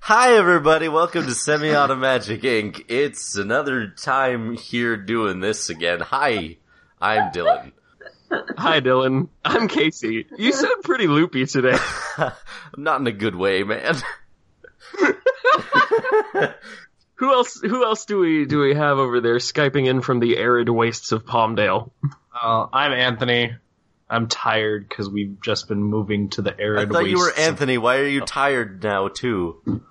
Hi everybody, welcome to Semi-Auto Magic Inc. It's another time here doing this again. Hi, I'm Dylan. Hi, Dylan. I'm Casey. You sound pretty loopy today. Not in a good way, man. Who else? Who else do we do we have over there skyping in from the arid wastes of Palmdale? Uh, I'm Anthony. I'm tired because we've just been moving to the arid. I arid thought you were wastes of- Anthony. Why are you tired now too?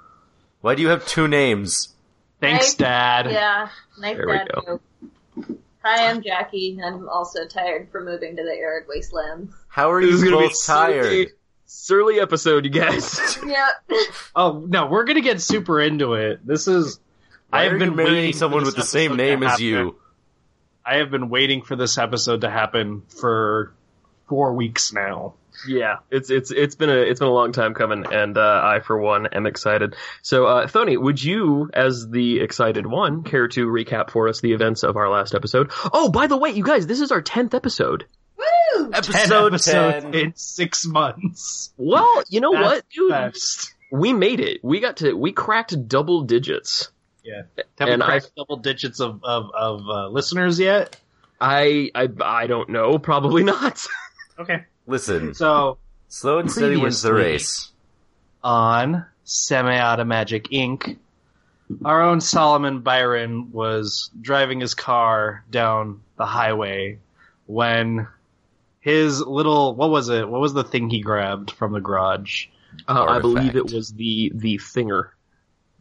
Why do you have two names? Thanks, Nice. Dad. Yeah, nice There we dad go. joke. Hi, I'm Jackie. I'm also tired from moving to the arid wastelands. How are This is you gonna be both a surly, tired? surly episode, you guys. Yeah. Oh no, we're gonna get super into it. This is. Why I have are been you marrying waiting someone with the same name as you? I have been waiting for this episode to happen for four weeks now. Yeah, it's it's it's been a it's been a long time coming, and uh, I for one am excited. So, uh, Thony, would you, as the excited one, care to recap for us the events of our last episode? Oh, by the way, you guys, this is our tenth episode. Woo! Episode 10. in six months. Well, you know what, dude? Best. We made it. We got to we cracked double digits. Yeah. Have And we I- cracked double digits of of, of uh, listeners yet? I I I don't know. Probably not. Okay. Listen, So slow and steady wins the race. on Semi-Auto Magic Inc., our own Solomon Byron was driving his car down the highway when his little what was it? What was the thing he grabbed from the garage? Uh, I believe it was the the thinger.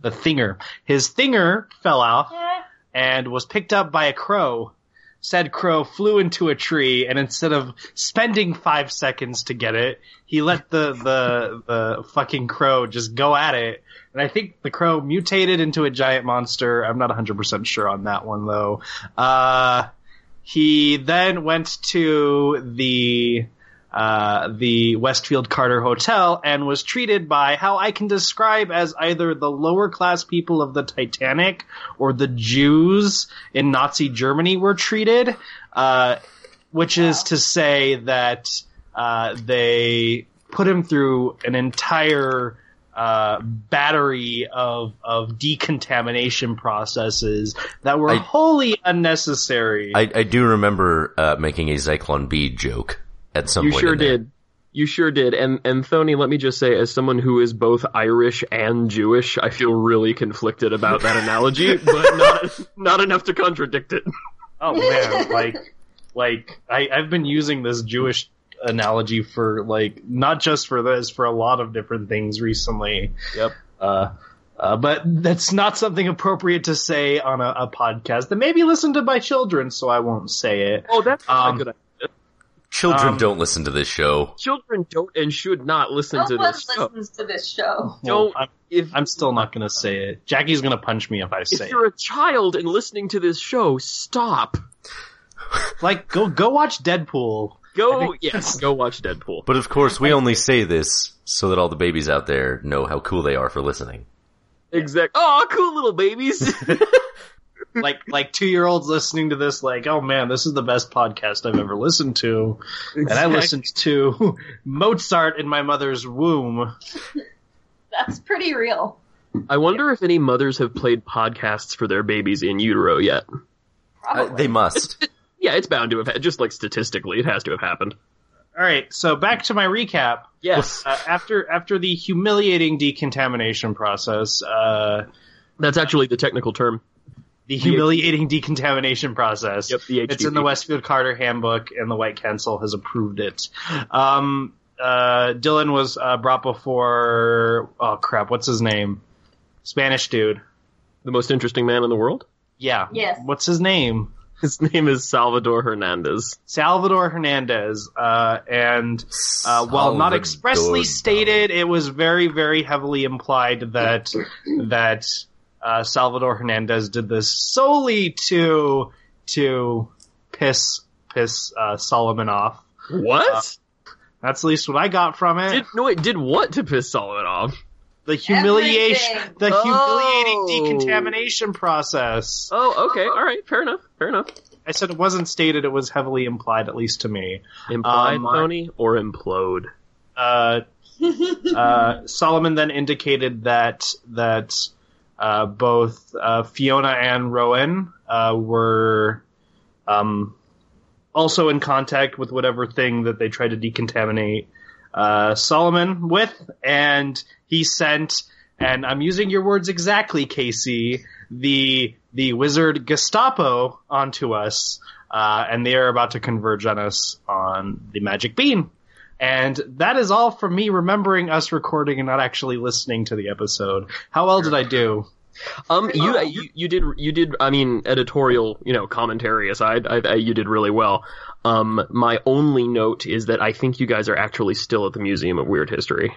The thinger. His thinger fell off Eh, and was picked up by a crow. Said crow flew into a tree, and instead of spending five seconds to get it, he let the the the fucking crow just go at it. And I think the crow mutated into a giant monster. I'm not 100% sure on that one though. Uh, he then went to the uh, the Westfield Carter Hotel and was treated by how I can describe as either the lower class people of the Titanic or the Jews in Nazi Germany were treated, uh, which is to say that uh, they put him through an entire uh, battery of of decontamination processes that were I- wholly unnecessary. I, I do remember uh, making a Zyklon B joke at some You point. sure did. You sure did. And and Thony, let me just say, as someone who is both Irish and Jewish, I feel really conflicted about that analogy, but not not enough to contradict it. Oh man, like, like I, I've been using this Jewish analogy for like not just for this, for a lot of different things recently. Yep. Uh, uh, but that's not something appropriate to say on a, a podcast that may be listened to by children, so I won't say it. Oh, that's not Um, a good. idea. Children Um, don't listen to this show. Children don't and should not listen no to this. show. No one listens to this show. Don't- I'm, If I'm still not gonna say it. Jackie's gonna punch me if I say it. if you're it. a child and listening to this show, stop. Like, go go watch Deadpool. Go yes, go watch Deadpool. But of course, we only say this so that all the babies out there know how cool they are for listening. Exactly. Oh, cool little babies. like like two year olds listening to this, like, oh man, this is the best podcast I've ever listened to. And I listened to Mozart in my mother's womb. That's pretty real. I wonder if any mothers have played podcasts for their babies in utero yet. Uh, they must. Yeah, it's bound to have had, just like statistically, it has to have happened. All right, so back to my recap. Yes, Uh, after after the humiliating decontamination process, uh, that's actually the technical term. The humiliating decontamination process. Yep, the It's in the Westfield Carter Handbook, and the White Council has approved it. Um, uh, Dylan was uh, brought before. Oh crap! What's his name? Spanish dude. The most interesting man in the world. Yeah. Yes. What's his name? His name is Salvador Hernandez. Salvador Hernandez. Uh, and uh, while not expressly stated, it was very, very heavily implied that that uh, Salvador Hernandez did this solely to to piss piss uh, Solomon off. What? That's at least what I got from it. did no? Wait, did what to piss Solomon off? the humiliation, Everything. the Oh. humiliating decontamination process. Oh, okay, all right, fair enough, fair enough. I said it wasn't stated; it was heavily implied, at least to me. Implied, Um, Tony, or implode? Uh, Uh, Solomon then indicated that that uh, both uh, Fiona and Rowan uh, were um, also in contact with whatever thing that they tried to decontaminate uh, Solomon with, and he sent. And I'm using your words exactly, Casey. The the wizard Gestapo onto us, uh, and they are about to converge on us on the magic bean. And that is all from me remembering us recording and not actually listening to the episode. How well did I do? Um, you, you you did you did I mean editorial you know commentary aside, I, I, you did really well. Um, my only note is that I think you guys are actually still at the Museum of Weird History.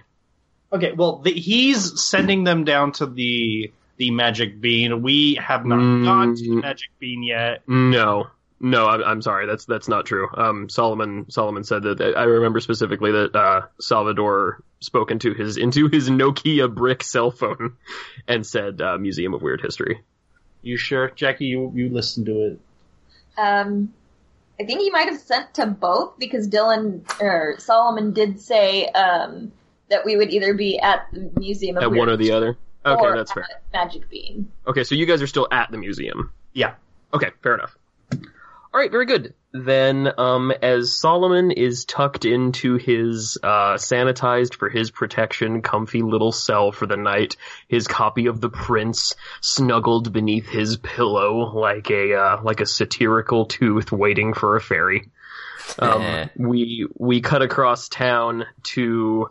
Okay, well, the, he's sending them down to the the magic bean. We have not Mm. gone to the magic bean yet. No, no, I'm, I'm sorry. That's that's not true. Um, Solomon Solomon said that I remember specifically that uh, Salvador spoke into his into his Nokia brick cell phone and said uh, Museum of Weird History. You sure, Jackie? You you listened to it? Um, I think he might have sent to both because Dylan or Solomon did say um, that we would either be at the Museum of At Weird one or the other. Okay, or that's fair. Magic Bean. Okay, so you guys are still at the museum. Yeah. Okay, fair enough. All right, very good. Then, um, as Solomon is tucked into his uh, sanitized for his protection, comfy little cell for the night, his copy of The Prince snuggled beneath his pillow like a uh, like a satirical tooth waiting for a fairy. Eh. Um, we we cut across town to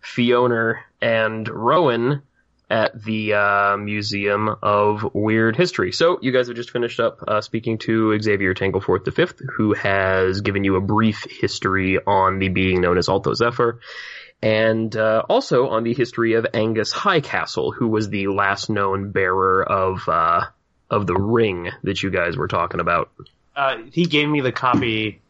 Fiona and Rowan at the uh, Museum of Weird History. So you guys have just finished up uh, speaking to Xavier Tangleforth V, who has given you a brief history on the being known as Alto Zephyr, and uh, also on the history of Angus Highcastle, who was the last known bearer of uh, of the ring that you guys were talking about. Uh, he gave me the copy.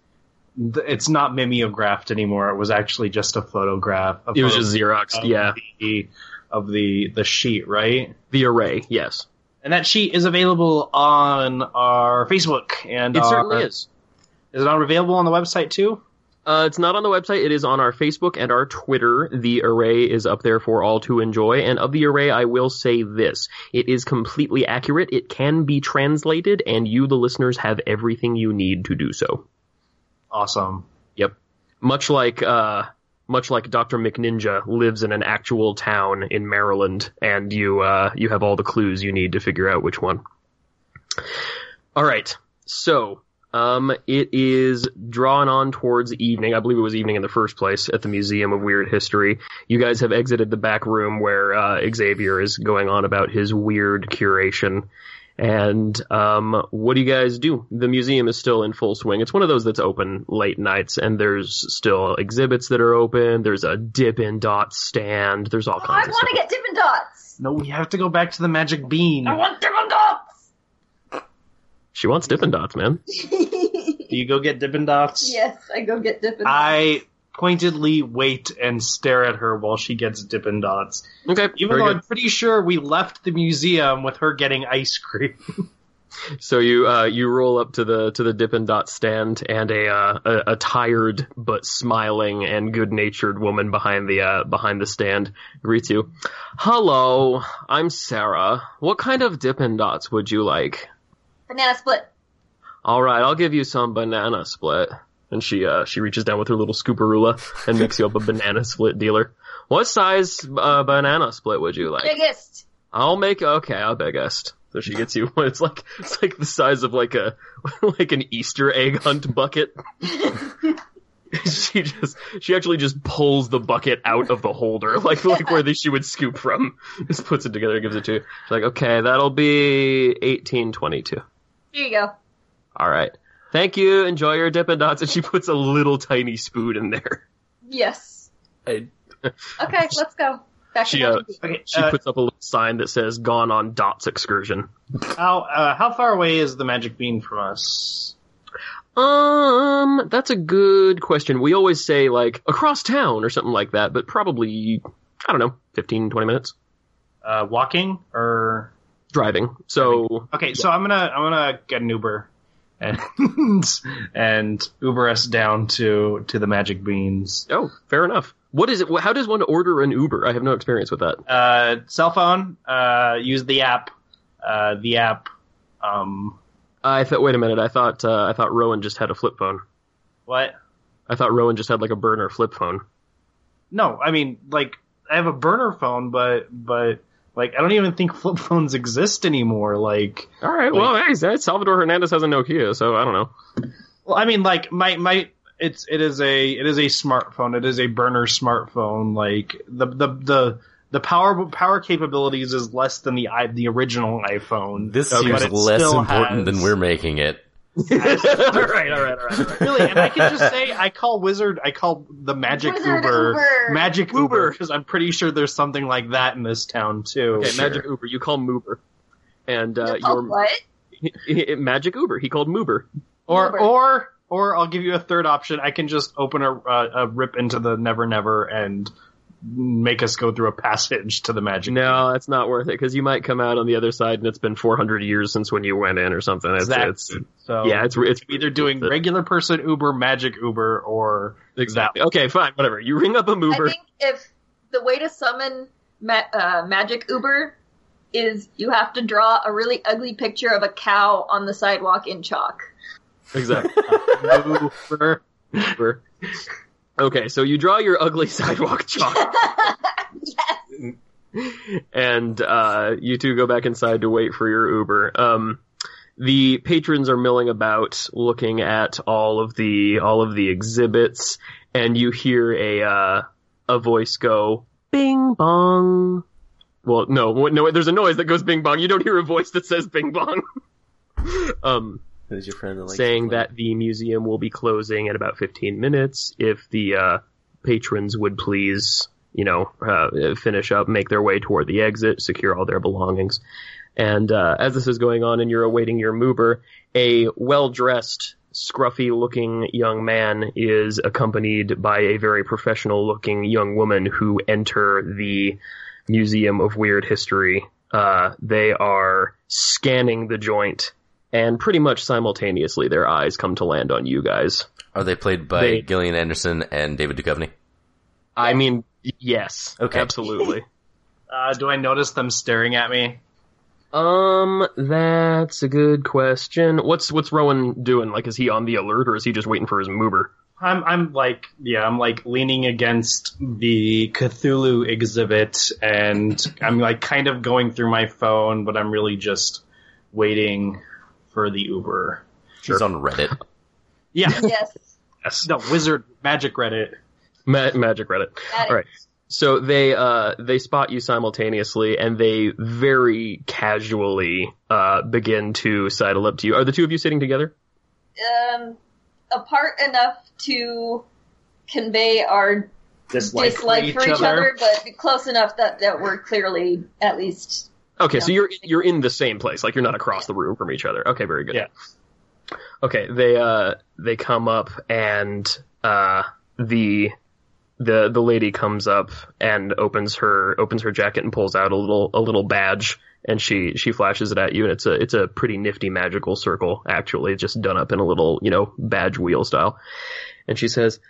It's not mimeographed anymore. It was actually just a photograph. a It was photo just Xerox, yeah. The, of the the sheet, right? The array, yes. And that sheet is available on our Facebook and It our- certainly is. Is it available on the website too? Uh, it's not on the website. It is on our Facebook and our Twitter. The array is up there for all to enjoy. And of the array, I will say this. It is completely accurate. It can be translated and you, the listeners, have everything you need to do so. Awesome. Yep. Much like, uh, much like Dr. McNinja lives in an actual town in Maryland and you, uh, you have all the clues you need to figure out which one. Alright. So, um, it is drawn on towards evening. I believe it was evening in the first place at the Museum of Weird History. You guys have exited the back room where uh, Xavier is going on about his weird curation. And um, what do you guys do? The museum is still in full swing. It's one of those that's open late nights, and there's still exhibits that are open. There's a Dippin' Dots stand. There's all Oh, I kinds of I want to stuff. get Dippin' Dots. No, we have to go back to the magic bean. I want Dippin' Dots. She wants Dippin' Dots, man. Do you go get Dippin' Dots? yes, I go get Dippin' Dots. I pointedly wait and stare at her while she gets Dippin' Dots. Okay, Even very though good. I'm pretty sure we left the museum with her getting ice cream. So you uh, you roll up to the to the Dippin' Dot stand, and a, uh, a a tired but smiling and good natured woman behind the uh, behind the stand greets you. Hello, I'm Sarah. What kind of Dippin' Dots would you like? Banana split. All right, I'll give you some banana split. And she uh she reaches down with her little scooperula and makes you up a banana split dealer. What size uh, banana split would you like? Biggest. I'll make okay, I'll biggest. So she gets you it's like it's like the size of like a like an Easter egg hunt bucket. she just she actually just pulls the bucket out of the holder, like like where they, she would scoop from. Just puts it together, and gives it to you. She's like, okay, that'll be eighteen twenty two. Here you go. All right. Thank you. Enjoy your Dippin' Dots. And she puts a little tiny spoon in there. Yes. I- Okay, let's go. Back She, to uh, Okay, She uh, puts up a little sign that says "Gone on Dots excursion." how uh, how far away is the magic bean from us? Um, that's a good question. We always say like across town or something like that, but probably I don't know, 15, 20 minutes Uh, walking or driving. So okay? So I'm gonna I'm gonna get an Uber and and Uber us down to to the magic beans. oh, fair enough. What is it? How does one order an Uber? I have no experience with that. Uh, cell phone. Uh, use the app. Uh, the app. Um, I thought. Wait a minute. I thought. Uh, I thought Rowan just had a flip phone. what? I thought Rowan just had like a burner flip phone. No, I mean, like, I have a burner phone, but, but, like, I don't even think flip phones exist anymore. Like, All right. Well, hey, Salvador Hernandez has a Nokia, so I don't know. well, I mean, like, my, my, it's, it is a, it is a smartphone. It is a burner smartphone. Like, the, the, the, the power, power capabilities is less than the, i the original iPhone. This but seems less important has- than we're making it. All right. All right. All right. All right. Really, and I can just say I call Wizard, I call the Magic Wizard Uber, Uber. Magic Uber. Uber because I'm pretty sure there's something like that in this town too. Okay, Magic Uber. You call Moober, and uh, oh, your what? Magic Uber. He called Moober. Or Uber. or or I'll give you a third option. I can just open a, a, a rip into the Never Never and make us go through a passage to the Magic. No, that's not worth it because you might come out on the other side, and it's been 400 years since when you went in or something. It's, Exactly. it's So yeah, it's it's either doing it's- regular person Uber, Magic Uber, or exactly okay. Fine, whatever. You ring up a I Moober. think if the way to summon ma- uh, Magic Uber is you have to draw a really ugly picture of a cow on the sidewalk in chalk. Exactly. Uber. Uber. Okay, so you draw your ugly sidewalk chalk, yes. and uh, you two go back inside to wait for your Uber. Um, the patrons are milling about, looking at all of the all of the exhibits, and you hear a uh, a voice go, "Bing bong." Well, no, no, there's a noise that goes bing bong. You don't hear a voice that says bing bong. um, Who's your friend that saying that the museum will be closing at about 15 minutes if the uh, patrons would please, you know, uh, finish up, make their way toward the exit, secure all their belongings. And uh, as this is going on and you're awaiting your moober, a well-dressed, scruffy-looking young man is accompanied by a very professional-looking young woman who enter the Museum of Weird History. Uh, they are scanning the joint and pretty much simultaneously their eyes come to land on you guys. Are they played by They- Gillian Anderson and David Duchovny? I mean, yes, Okay. absolutely. Uh, do I notice them staring at me? um, that's a good question. What's what's Rowan doing? Like, is he on the alert or is he just waiting for his mover? I'm I'm like yeah, I'm like leaning against the Cthulhu exhibit and I'm like kind of going through my phone, but I'm really just waiting for the Uber. She's on Reddit. Yeah. Yes. Yes, no, Wizard Magic Reddit. Ma- Magic Reddit. That All right. So they uh they spot you simultaneously and they very casually uh begin to sidle up to you. Are the two of you sitting together? Um, apart enough to convey our Dislike, dislike, for each, other. but close enough that, that we're clearly at least Okay, so you're you're in the same place, like you're not across the room from each other. Okay, very good. Yeah. Okay, they uh they come up and uh the the the lady comes up and opens her opens her jacket and pulls out a little a little badge and she she flashes it at you and it's a it's a pretty nifty magical circle actually just done up in a little you know badge wheel style and she says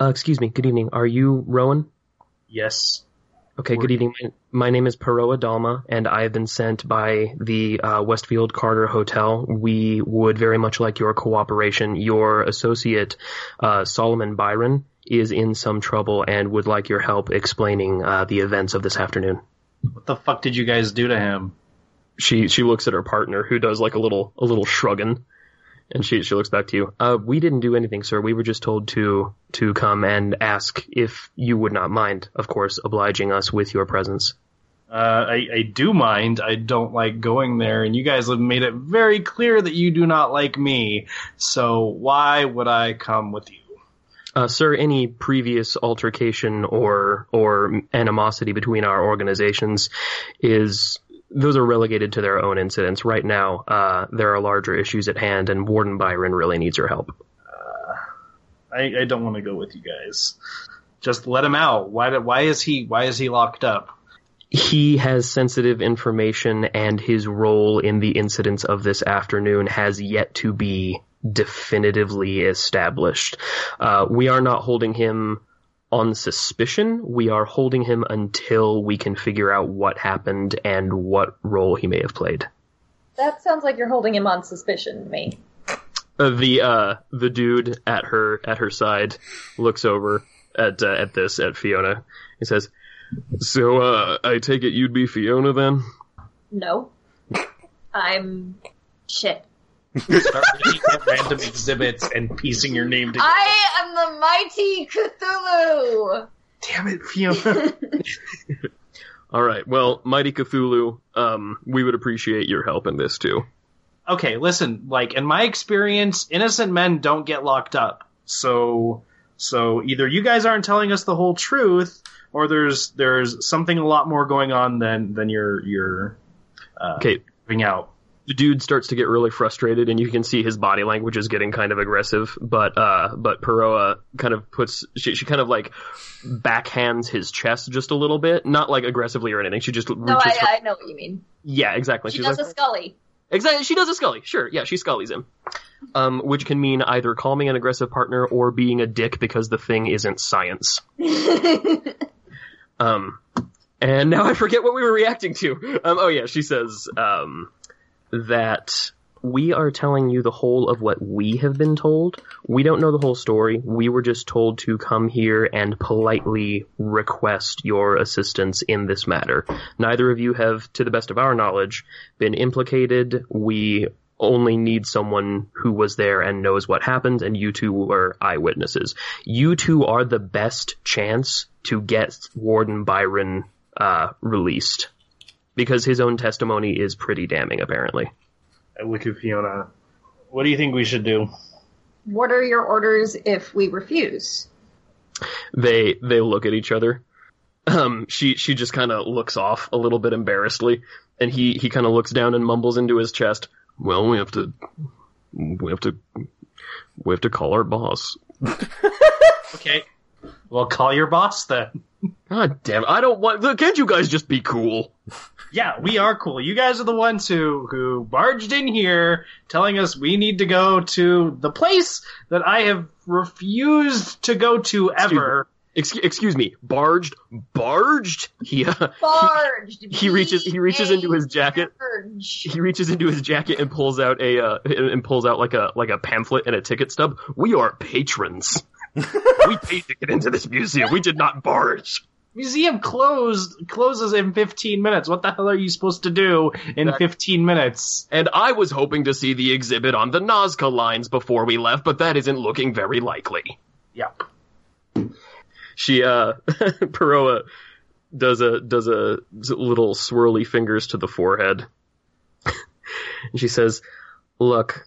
uh, excuse me good evening are you Rowan Yes. Okay, good evening. My, my name is Peroa Dalma, and I have been sent by the uh, Westfield Carter Hotel. We would very much like your cooperation. Your associate, uh, Solomon Byron, is in some trouble and would like your help explaining uh, the events of this afternoon. What the fuck did you guys do to him? She she looks at her partner, who does like a little a little shrugging, and she she looks back to you. Uh, we didn't do anything, sir. We were just told to to come and ask if you would not mind, of course, obliging us with your presence. Uh, I, I do mind. I don't like going there, and you guys have made it very clear that you do not like me. So why would I come with you? Uh, sir, any previous altercation or or animosity between our organizations is those are relegated to their own incidents. Right now, uh, there are larger issues at hand, and Warden Byron really needs your help. I, I don't want to go with you guys. Just let him out. Why? Why is he? Why is he locked up? He has sensitive information, and his role in the incidents of this afternoon has yet to be definitively established. Uh, we are not holding him on suspicion. We are holding him until we can figure out what happened and what role he may have played. That sounds like you're holding him on suspicion to me. Uh, the uh, the dude at her at her side looks over at uh, at this at Fiona. He says, "So uh, I take it you'd be Fiona then?" No. I'm shit. Start looking at random exhibits and piecing your name together. I am the mighty Cthulhu! Damn it, Fiona. All right. Well, Mighty Cthulhu, um, we would appreciate your help in this too. okay, listen, like in my experience, innocent men don't get locked up. So so either you guys aren't telling us the whole truth or there's there's something a lot more going on than than you're you're uh Okay. giving out. The dude starts to get really frustrated, and you can see his body language is getting kind of aggressive. But uh, but Peroa kind of puts she, she kind of like backhands his chest just a little bit, not like aggressively or anything. She just No, reaches. I, I know what you mean. yeah, exactly. She She's does like, a Scully. Exactly. She does a Scully. Sure. Yeah, she Scullies him. Um, which can mean either calming an aggressive partner or being a dick because the thing isn't science. Um, and now I forget what we were reacting to. Um, oh yeah, she says, um, that we are telling you the whole of what we have been told. We don't know the whole story. We were just told to come here and politely request your assistance in this matter. Neither of you have, to the best of our knowledge, been implicated. We only need someone who was there and knows what happened, and you two were eyewitnesses. You two are the best chance to get Warden Byron uh, released. Because his own testimony is pretty damning, apparently. I look at Fiona. What do you think we should do? what are your orders if we refuse? They they look at each other. Um, she she just kind of looks off a little bit embarrassedly, and he he kind of looks down and mumbles into his chest. Well, we have to we have to we have to call our boss. Okay. Well, call your boss then. God damn! it, I don't want. Can't you guys just be cool? Yeah, we are cool. You guys are the ones who who barged in here telling us we need to go to the place that I have refused to go to ever. Excuse, excuse me, barged, barged. He uh, Barged. he reaches- he reaches into his jacket. Barge. he reaches into his jacket and pulls out a uh, and pulls out like a like a pamphlet and a ticket stub. We are patrons. we paid to get into this museum. We did not barge. Museum closed closes in 15 minutes. What the hell are you supposed to do in Exactly. 15 minutes? And I was hoping to see the exhibit on the Nazca lines before we left, but that isn't looking very likely. Yep. She uh Peroa does a does a little swirly fingers to the forehead. and she says, "Look,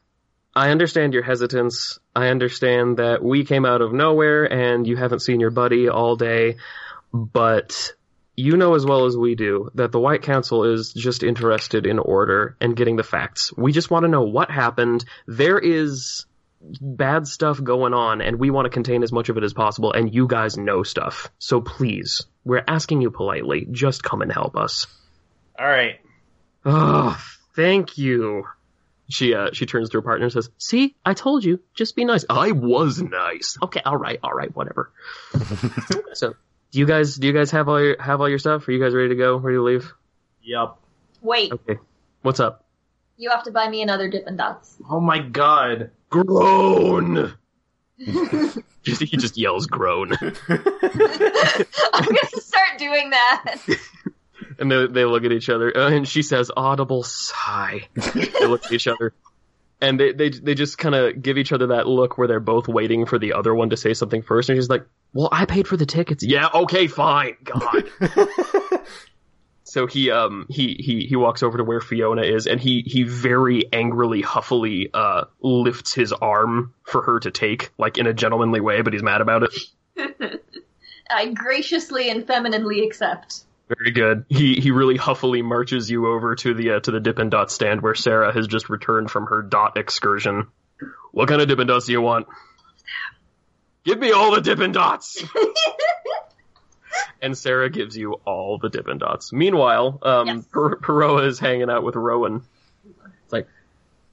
I understand your hesitance. I understand that we came out of nowhere and you haven't seen your buddy all day, but you know as well as we do that the White Council is just interested in order and getting the facts. We just want to know what happened. There is bad stuff going on and we want to contain as much of it as possible and you guys know stuff. So please, we're asking you politely, just come and help us. All right. Oh, thank you. She uh she turns to her partner and says, "See, I told you, just be nice." I was nice. Okay, all right, all right, whatever. so, do you guys do you guys have all your have all your stuff? Are you guys ready to go? Ready to leave? Yep. Wait, Okay. What's up? you have to buy me another Dippin' Dots. Oh my god. Groan. He just yells groan. I'm gonna start doing that. And they, they look at each other, uh, and she says, audible sigh. they look at each other. And they, they, they just kind of give each other that look where they're both waiting for the other one to say something first. And she's like, well, I paid for the tickets. Yeah, okay, fine. God. so he, um, he, he, he walks over to where Fiona is and he, he very angrily, huffily, uh, lifts his arm for her to take, like in a gentlemanly way, but he's mad about it. I graciously and femininely accept. Very good. He he really huffily marches you over to the uh, to the Dippin' Dot stand where Sarah has just returned from her dot excursion. What kind of Dippin' Dots do you want? Give me all the Dippin' Dots. and Sarah gives you all the Dippin' Dots. Meanwhile, um, Yes. per- Peroa is hanging out with Rowan. It's like,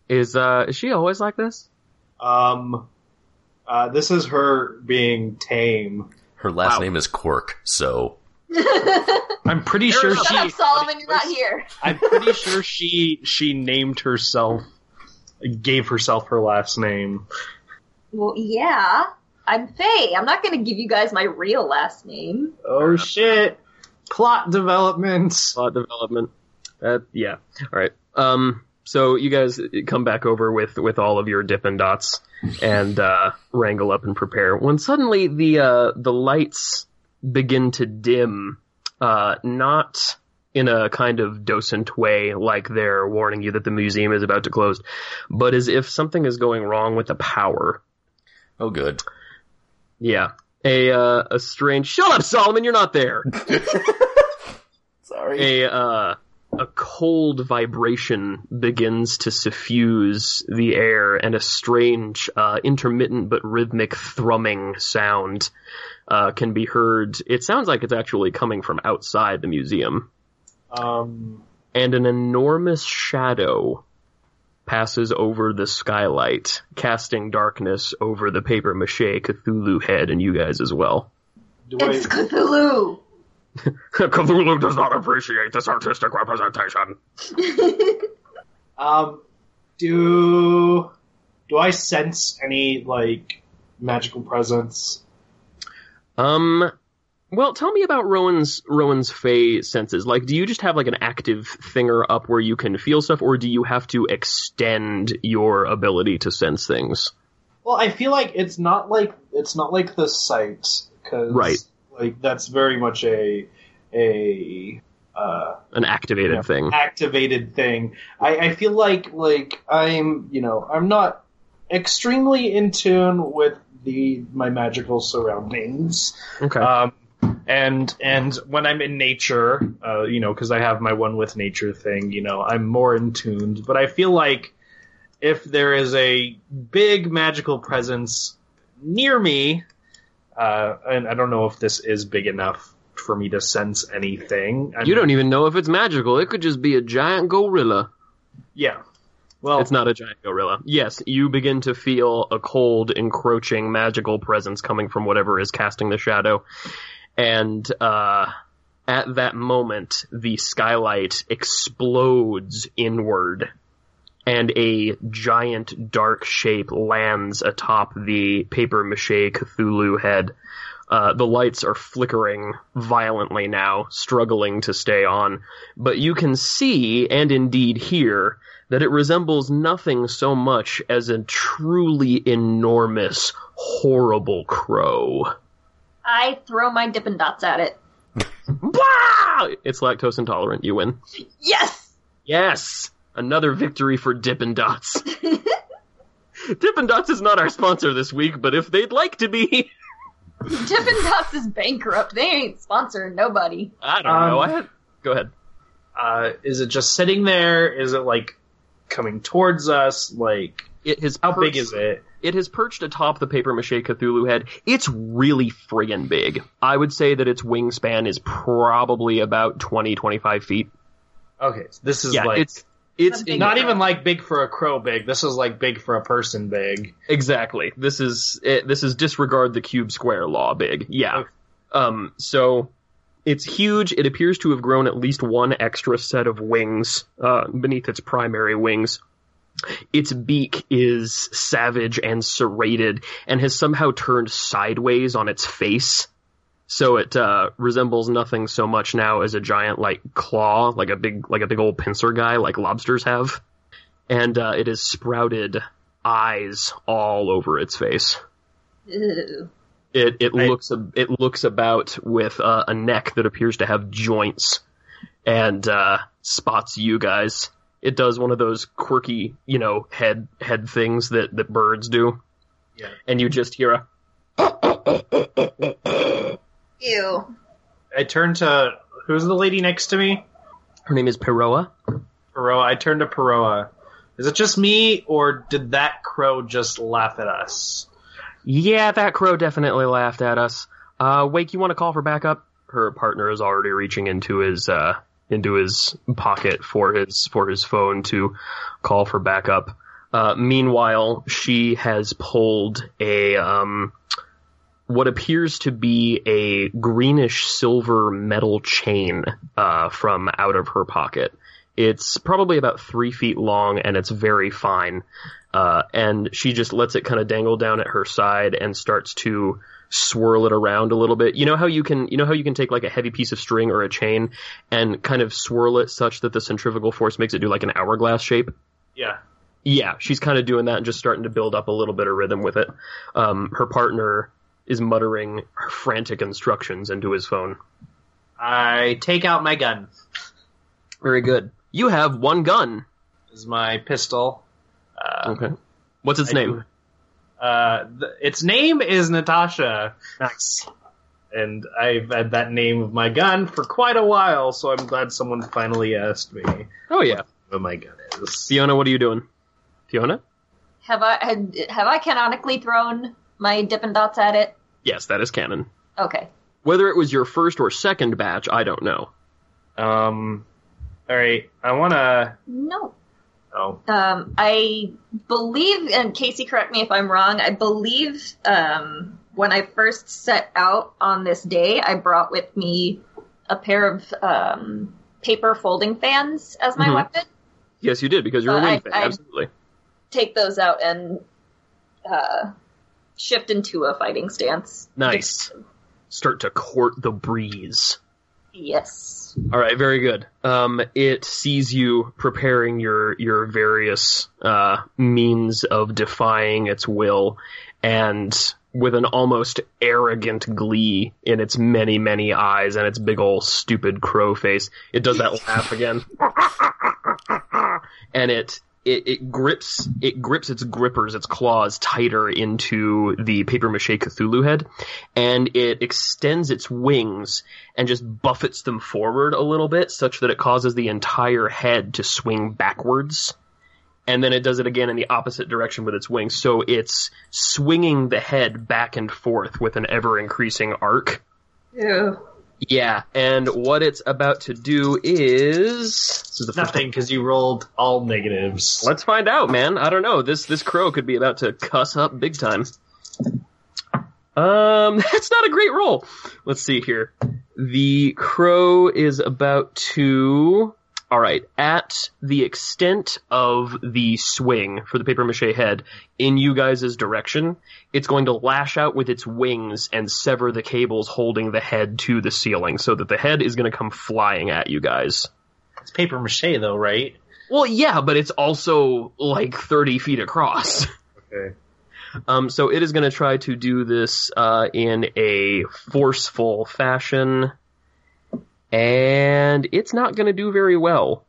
is uh is she always like this? Um, uh, this is her being tame. Her last Wow. name is Cork, so I'm pretty sure Shut she. up, Solomon. You're not here. I'm pretty sure she she named herself, gave herself her last name. Well, yeah. I'm Faye. I'm not going to give you guys my real last name. Oh shit! Plot development. plot development. Uh, yeah. All right. Um. So you guys come back over with with all of your Dippin' Dots and uh, wrangle up and prepare. When suddenly the uh, the lights begin to dim, uh, not in a kind of docent way, like they're warning you that the museum is about to close, but as if something is going wrong with the power. oh good. Yeah. A uh, a strange. Shut up, Solomon. You're not there. Sorry. a uh, a cold vibration begins to suffuse the air, and a strange, uh, intermittent but rhythmic thrumming sound uh, can be heard. It sounds like it's actually coming from outside the museum, Um. and an enormous shadow passes over the skylight, casting darkness over the paper mache Cthulhu head and you guys as well. It's Cthulhu. Cthulhu does not appreciate this artistic representation. um. Do do I sense any like magical presence? Um, well, tell me about Rowan's Rowan's Fey senses. Like, do you just have like an active thinger up where you can feel stuff, or do you have to extend your ability to sense things? Well, I feel like it's not like it's not like the sight because Right. like that's very much a a uh, An activated Yeah. thing. activated thing. I, I feel like like I'm you know I'm not extremely in tune with the my magical surroundings. Okay. Um, and and when I'm in nature, uh, you know, because I have my one with nature thing, you know, I'm more in tuned. But I feel like if there is a big magical presence near me, uh, and I don't know if this is big enough for me to sense anything. I you mean, don't even know if it's magical. It could just be a giant gorilla. yeah. Well, It's not a giant gorilla. Yes, you begin to feel a cold, encroaching, magical presence coming from whatever is casting the shadow. And, uh, at that moment, the skylight explodes inward, and a giant dark shape lands atop the paper mache Cthulhu head. Uh, the lights are flickering violently now, struggling to stay on, but you can see, and indeed hear, that it resembles nothing so much as a truly enormous, horrible crow. I throw my Dippin' Dots at it. Bah! It's lactose intolerant. You win. Yes! Yes! Another victory for Dippin' Dots. Dippin' Dots is not our sponsor this week, but if they'd like to be, Dippin' Dots is bankrupt. They ain't sponsoring nobody. I don't know. Um, I had. Go ahead. uh, is it just sitting there? Is it like coming towards us? Like, It has how big is it? It has perched atop the paper mache Cthulhu head. It's really friggin' big. I would say that its wingspan is probably about 20, 25 feet. Okay, so this is yeah, like it's it's That's not even like big for a crow big. This is like big for a person big. exactly. This is it, this is disregard the cube square law big. Yeah. Okay. Um. So it's huge. It appears to have grown at least one extra set of wings uh, beneath its primary wings. Its beak is savage and serrated, and has somehow turned sideways on its face. So it uh, resembles nothing so much now as a giant like claw, like a big like a big old pincer guy, like lobsters have. And uh, it has sprouted eyes all over its face. Ew. It it I- looks it looks about with uh, a neck that appears to have joints, and uh, spots you guys. It does one of those quirky, you know, head head things that that birds do. Yeah. And you just hear a Ew. I turn to who's the lady next to me? her name is Peroa. Peroa. I turn to Peroa. Is it just me, or did that crow just laugh at us? Yeah, that crow definitely laughed at us. Uh, Wake, you want to call for backup? Her partner is already reaching into his uh, into his pocket for his for his phone to call for backup. Uh, meanwhile, she has pulled a um, what appears to be a greenish silver metal chain uh, from out of her pocket. It's probably about three feet long and it's very fine. Uh, and she just lets it kind of dangle down at her side and starts to swirl it around a little bit. You know how you can, you know how you can take like a heavy piece of string or a chain and kind of swirl it such that the centrifugal force makes it do like an hourglass shape? Yeah. Yeah, she's kind of doing that and just starting to build up a little bit of rhythm with it. Um, her partner is muttering frantic instructions into his phone. I take out my gun. Very good. You have one gun. This is my pistol. Uh, Okay. What's its I name? do- Uh, th- its name is Natasha, Nice. and I've had that name of my gun for quite a while. So I'm glad someone finally asked me Oh yeah. what my gun is. Fiona, what are you doing? Fiona? Have I had, have I canonically thrown my Dippin' Dots at it? Yes, that is canon. Okay. Whether it was your first or second batch, I don't know. Um, all right. I want to. No. Oh, Um, I believe, and Casey, correct me if I'm wrong. I believe um, when I first set out on this day, I brought with me a pair of um, paper folding fans as my Mhm. weapon. Yes, you did because you're a wing I- fan. I- Absolutely. Take those out and uh, shift into a fighting stance. Nice. Start to court the breeze. Yes. All right, very good. Um, it sees you preparing your your various uh, means of defying its will, and with an almost arrogant glee in its many many eyes and its big old stupid crow face, it does that laugh again, and it. It, it grips it grips its grippers its claws tighter into the paper mache Cthulhu head, and it extends its wings and just buffets them forward a little bit such that it causes the entire head to swing backwards. And then it does it again in the opposite direction with its wings. So it's swinging the head back and forth with an ever increasing arc. Ew. Yeah, and what it's about to do is this is nothing because you rolled all negatives. Let's find out, man. I don't know. This this crow could be about to cuss up big time. Um, that's not a great roll. Let's see here. The crow is about to. All right, at the extent of the swing for the paper mache head in you guys' direction, it's going to lash out with its wings and sever the cables holding the head to the ceiling, so that the head is going to come flying at you guys. It's paper mache though, right? Well, yeah, but it's also like 30 feet across. Okay. Um, so it is going to try to do this uh, in a forceful fashion, and it's not going to do very well.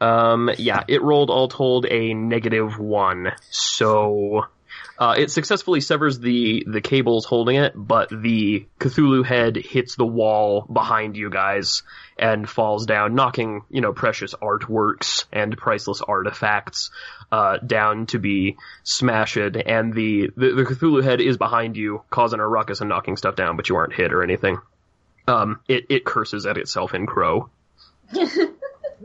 Um, yeah, it rolled all told a negative one, so uh, it successfully severs the the cables holding it, but the Cthulhu head hits the wall behind you guys and falls down, knocking you know precious artworks and priceless artifacts uh, down to be smashed. And the, the the Cthulhu head is behind you, causing a ruckus and knocking stuff down, but you aren't hit or anything. Um, it it curses at itself in crow.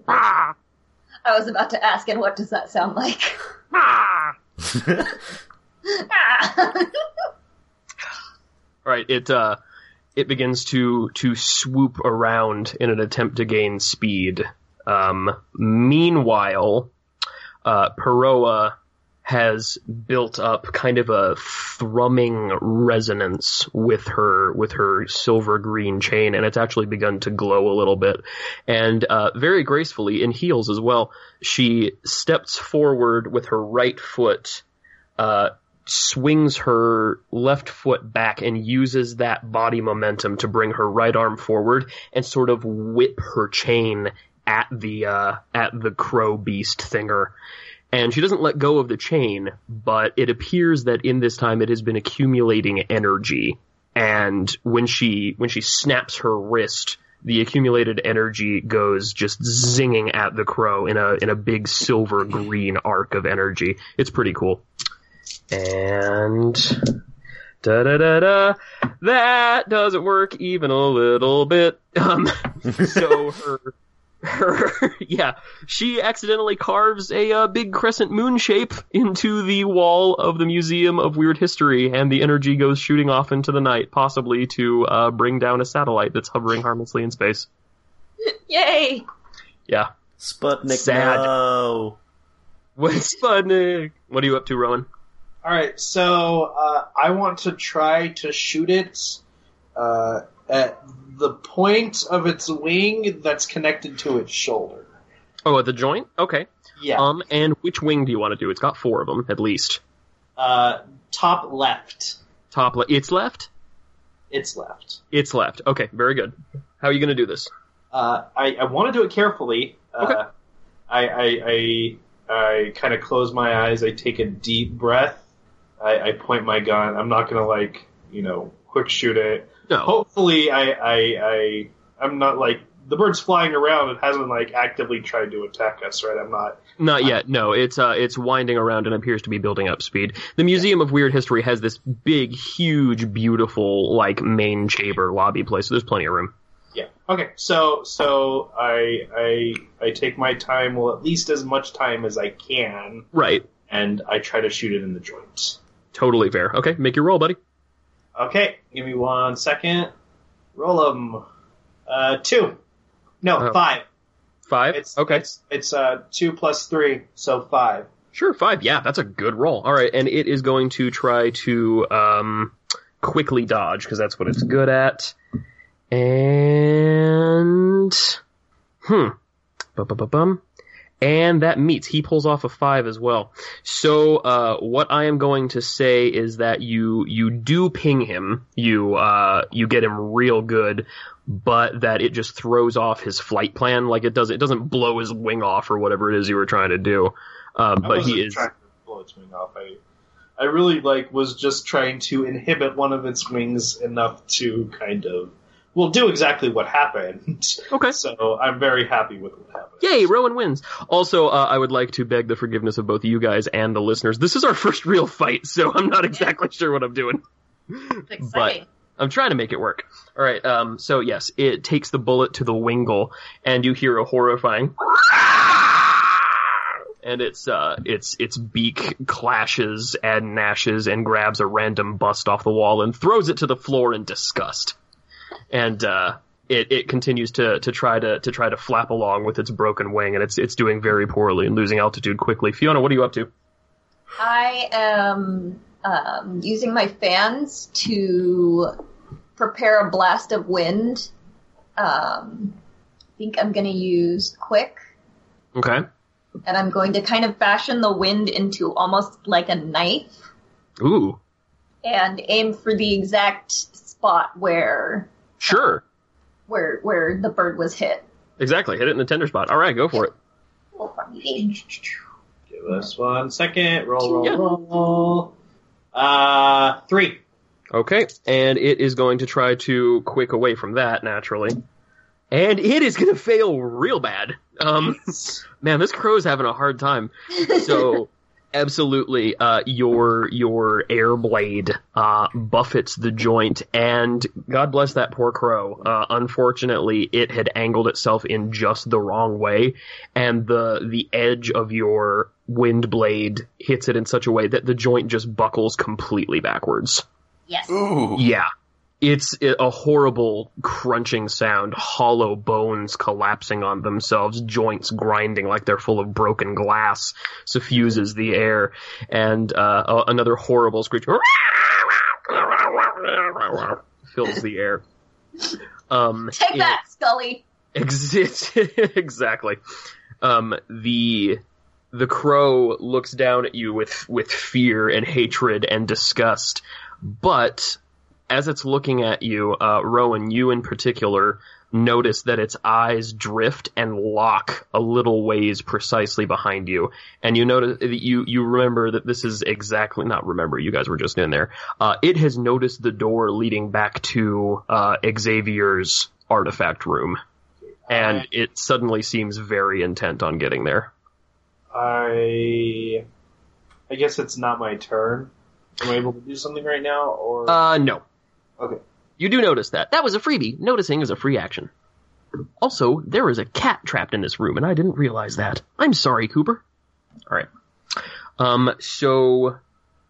Ah! I was about to ask, and what does that sound like? Ah! Ah. Right. It uh, it begins to to swoop around in an attempt to gain speed. Um, meanwhile, uh, Peroa has built up kind of a thrumming resonance with her with her silver green chain, and it's actually begun to glow a little bit. And uh, very gracefully, in heels as well, she steps forward with her right foot. Uh, swings her left foot back and uses that body momentum to bring her right arm forward and sort of whip her chain at the uh, at the crow beast thinger. And she doesn't let go of the chain, but it appears that in this time it has been accumulating energy. And when she when she snaps her wrist, the accumulated energy goes just zinging at the crow in a in a big silver green arc of energy. It's pretty cool. And da da da da, that doesn't work even a little bit. Um, so her her, yeah, she accidentally carves a uh, big crescent moon shape into the wall of the Museum of Weird History, and the energy goes shooting off into the night, possibly to uh, bring down a satellite that's hovering harmlessly in space. Yay! Yeah. Sputnik, Sad. no. What's Sputnik? What are you up to, Rowan? All right, so uh, I want to try to shoot it uh, at the point of its wing that's connected to its shoulder. Oh, at the joint? Okay. Yeah. Um, and which wing do you want to do? It's got four of them, at least. uh, top left. Top left. It's left? It's left. It's left. Okay, very good. How are you going to do this? Uh, I, I want to do it carefully. Uh, Okay. I I I, I kind of close my eyes. I take a deep breath. I, I point my gun. I'm not gonna like you know quick shoot it. No. Hopefully, I I, I I'm not like the bird's flying around. It hasn't like actively tried to attack us, right? I'm not. Not yet. No, it's uh, it's winding around and appears to be building up speed. The Museum of Weird History has this big, huge, beautiful, like main chamber lobby place. So there's plenty of room. Yeah. Okay. So so I I I take my time. Well, at least as much time as I can, Right. and I try to shoot it in the joints. Totally fair. Okay, make your roll, buddy. Okay, give me one second. Roll 'em. Uh, two. No, Oh. five. Five. It's okay. It's, it's uh two plus three, so five. Sure, five. Yeah, that's a good roll. All right, and it is going to try to um, quickly dodge because that's what it's good at. And hmm, Bum-bum-bum-bum. And that meets. He pulls off a five as well. So uh, what I am going to say is that you you do ping him. You uh, you get him real good. But that it just throws off his flight plan, like it does. It doesn't blow his wing off or whatever it is you were trying to do. Uh, but he is trying to blow its wing off. I, I really like was just trying to inhibit one of its wings enough to kind of, well, do exactly what happened. okay. So I'm very happy with what happened. Yay, Rowan wins. Also, uh, I would like to beg the forgiveness of both you guys and the listeners. This is our first real fight, so I'm not exactly sure what I'm doing. It's exciting. I'm trying to make it work. All right. Um. So yes, it takes the bullet to the wingle, and you hear a horrifying. And its uh, its its beak clashes and gnashes and grabs a random bust off the wall and throws it to the floor in disgust. And uh, it it continues to to try to to try to flap along with its broken wing, and it's it's doing very poorly and losing altitude quickly. Fiona, what are you up to? I am um, using my fans to prepare a blast of wind. Um, I think I'm going to use quick, Okay. and I'm going to kind of fashion the wind into almost like a knife Ooh. and aim for the exact spot where Sure. where where the bird was hit. Exactly. Hit it in the tender spot. All right, go for it. Give us one second. Roll, roll, Yeah. roll. Uh, three. Okay, and it is going to try to quick away from that naturally, and it is going to fail real bad. Um, man, this crow's having a hard time. So, absolutely, uh, your your air blade uh, buffets the joint, and God bless that poor crow. Uh, unfortunately, it had angled itself in just the wrong way, and the the edge of your wind blade hits it in such a way that the joint just buckles completely backwards. Yes. Ooh. Yeah. It's a horrible crunching sound, hollow bones collapsing on themselves, joints grinding like they're full of broken glass, suffuses the air, and uh, another horrible screech fills the air. Um, Take that, Scully. Exactly. Um, the the crow looks down at you with with fear and hatred and disgust, but as it's looking at you, uh, Rowan, you in particular, notice that its eyes drift and lock a little ways precisely behind you, and you notice you you remember that this is exactly not remember. You guys were just in there. Uh, it has noticed the door leading back to uh, Xavier's artifact room and it suddenly seems very intent on getting there. I I guess it's not my turn. Am I able to do something right now, or Uh, no. Okay? You do notice that. That was a freebie. Noticing is a free action. Also, there is a cat trapped in this room, and I didn't realize that. I'm sorry, Cooper. All right. Um, so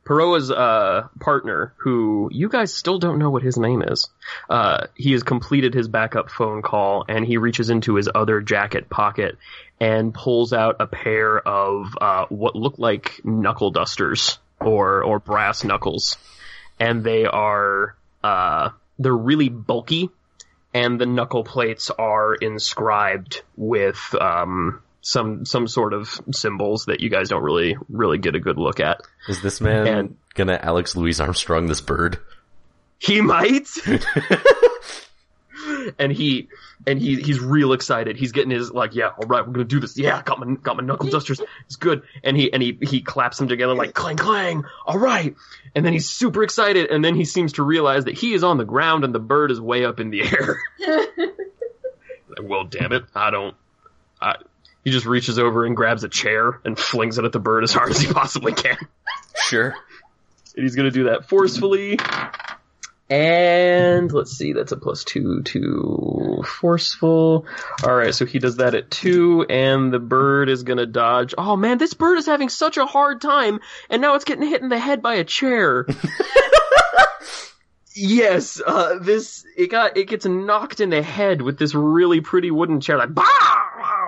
Peroa's uh, partner, who you guys still don't know what his name is, uh, he has completed his backup phone call, and he reaches into his other jacket pocket and pulls out a pair of uh, what look like knuckle dusters or or brass knuckles, and they are uh, they're really bulky, and the knuckle plates are inscribed with um, some some sort of symbols that you guys don't really really get a good look at. Is this man And- gonna Alex Louis Armstrong this bird? He might. and he and he he's real excited. He's getting his like, yeah, all right, we're gonna do this. Yeah, got my got my knuckle dusters. It's good. And he and he he claps them together like clang clang. All right. And then he's super excited. And then he seems to realize that he is on the ground and the bird is way up in the air. Well, damn it, I don't. I, he just reaches over and grabs a chair and flings it at the bird as hard as he possibly can. Sure. And he's gonna do that forcefully. And let's see, that's a plus two to forceful. Alright, so he does that at two, and the bird is gonna dodge. Oh man, this bird is having such a hard time, and now it's getting hit in the head by a chair. yes, uh, this, it got, it gets knocked in the head with this really pretty wooden chair, like, "Bah!"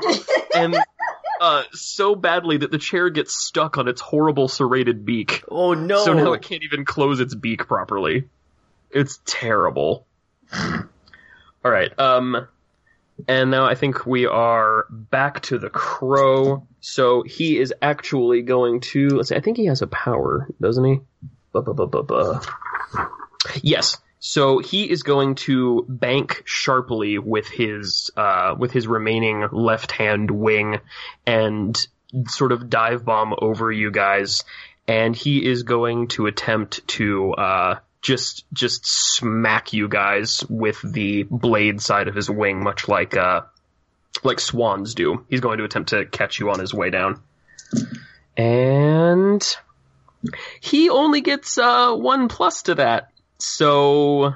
and, uh, so badly that the chair gets stuck on its horrible serrated beak. Oh no. So now it can't even close its beak properly. It's terrible. All right. Um, and now I think we are back to the crow. So he is actually going to. Let's see. I think he has a power, doesn't he? Ba, ba, ba, ba, ba. Yes. So he is going to bank sharply with his uh, with his remaining left hand wing and sort of dive bomb over you guys, and he is going to attempt to uh, just just smack you guys with the blade side of his wing, much like uh, like swans do. He's going to attempt to catch you on his way down, and he only gets uh, one plus to that, so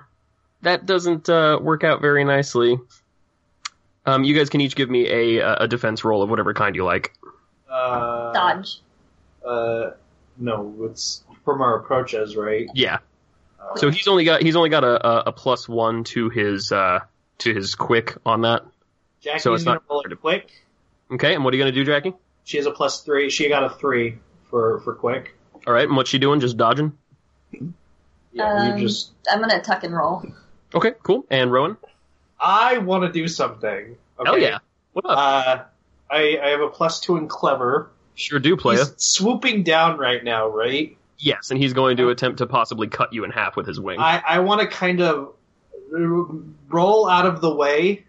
that doesn't uh, work out very nicely. Um, you guys can each give me a a defense roll of whatever kind you like. Uh, Dodge. Uh, no, it's from our approaches, right? Yeah. So he's only got he's only got a, a, a plus one to his uh to his quick on that. Jackie's so it's gonna not- roll it quick. Okay, and what are you gonna do, Jackie? She has a plus three. She got a three for for quick. All right, and what's she doing? Just dodging. Yeah, Um, you just. I'm gonna tuck and roll. Okay, cool. And Rowan? I want to do something. Okay? Hell yeah! What up? Uh, I I have a plus two in clever. sure do, playa. He's swooping down right now, right? Yes, and he's going to attempt to possibly cut you in half with his wing. I, I want to kind of roll out of the way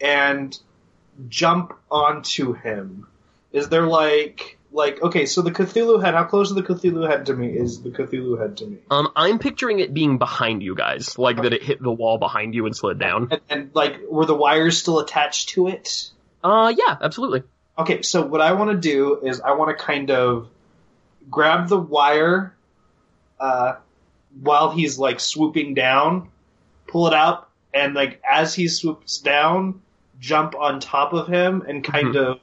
and jump onto him. Is there like like okay? So the Cthulhu head. How close is the Cthulhu head to me? Is the Cthulhu head to me? um, I'm picturing it being behind you guys, like that it hit the wall behind you and slid down. And, and like were the wires still attached to it? Uh, yeah, absolutely. Okay, so what I want to do is I want to kind of grab the wire uh, while he's like swooping down, pull it up, and like as he swoops down, jump on top of him and kind Mhm. of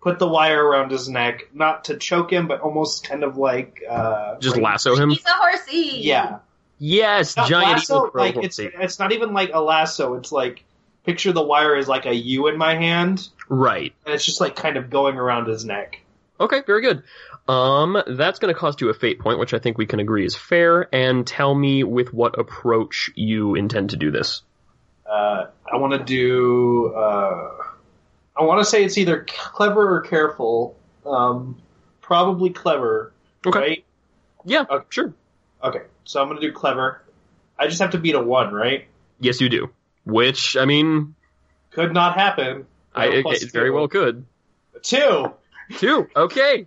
put the wire around his neck, not to choke him, but almost kind of like uh, Just like- lasso him. He's a horsey. Yeah, Yes, Not giant lasso, evil crow like it's it's not even like a lasso. It's like picture the wire as like a U in my hand, Right. and it's just like kind of going around his neck. Okay, very good. Um, that's going to cost you a fate point, which I think we can agree is fair. And tell me with what approach you intend to do this. Uh, I want to do. Uh, I want to say it's either clever or careful. Um, probably clever. Okay. Right? Yeah, Okay. sure. Okay. So I'm gonna do clever. I just have to beat a one, right? Yes, you do. Which I mean, Could not happen. I, it, it very well could. Two. Two. Okay.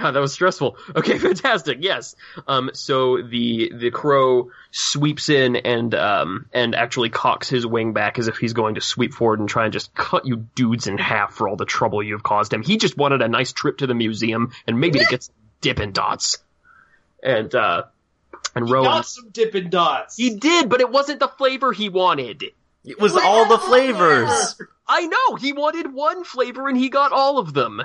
God, that was stressful. Okay, fantastic. Yes. Um, so the the crow sweeps in and um and actually cocks his wing back as if he's going to sweep forward and try and just cut you dudes in half for all the trouble you've caused him. He just wanted a nice trip to the museum and maybe to get some Dippin' Dots. And uh and He Rowan got some Dippin' Dots. he did, but it wasn't the flavor he wanted. It was all the flavors. I know he wanted one flavor and he got all of them.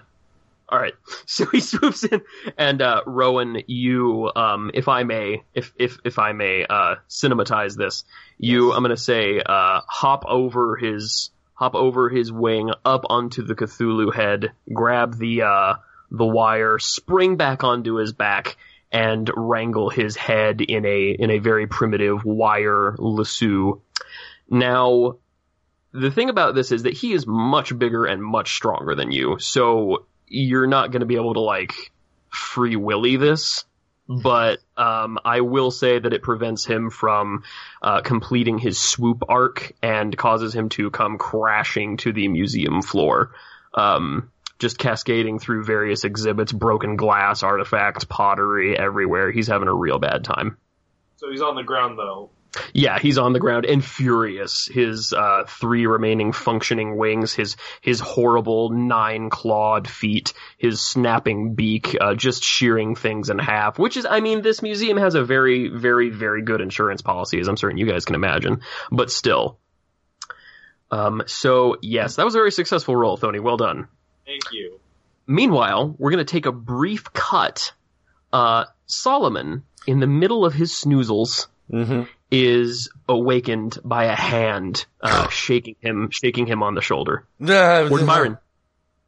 All right, so he swoops in, and uh, Rowan, you, um, if I may, if if if I may, uh, cinematize this, you, I'm gonna say, uh, hop over his, hop over his wing, up onto the Cthulhu head, grab the uh, the wire, spring back onto his back, and wrangle his head in a in a very primitive wire lasso. Now, the thing about this is that he is much bigger and much stronger than you, so you're not going to be able to like free willy this. But um, I will say that it prevents him from uh, completing his swoop arc and causes him to come crashing to the museum floor, um, just cascading through various exhibits, broken glass, artifacts, pottery everywhere. He's having a real bad time. So he's on the ground though. Yeah, he's on the ground and furious. His uh, three remaining functioning wings, his his horrible nine clawed feet, his snapping beak, uh, just shearing things in half. Which is, I mean, this museum has a very, very, very good insurance policy, as I'm certain you guys can imagine. But still. Um, so yes, that was a very successful roll, Thony. Well done. Thank you. Meanwhile, we're going to take a brief cut. Uh, Solomon, in the middle of his snoozles, Mm-hmm. Is awakened by a hand uh, shaking him, shaking him on the shoulder. Warden Byron,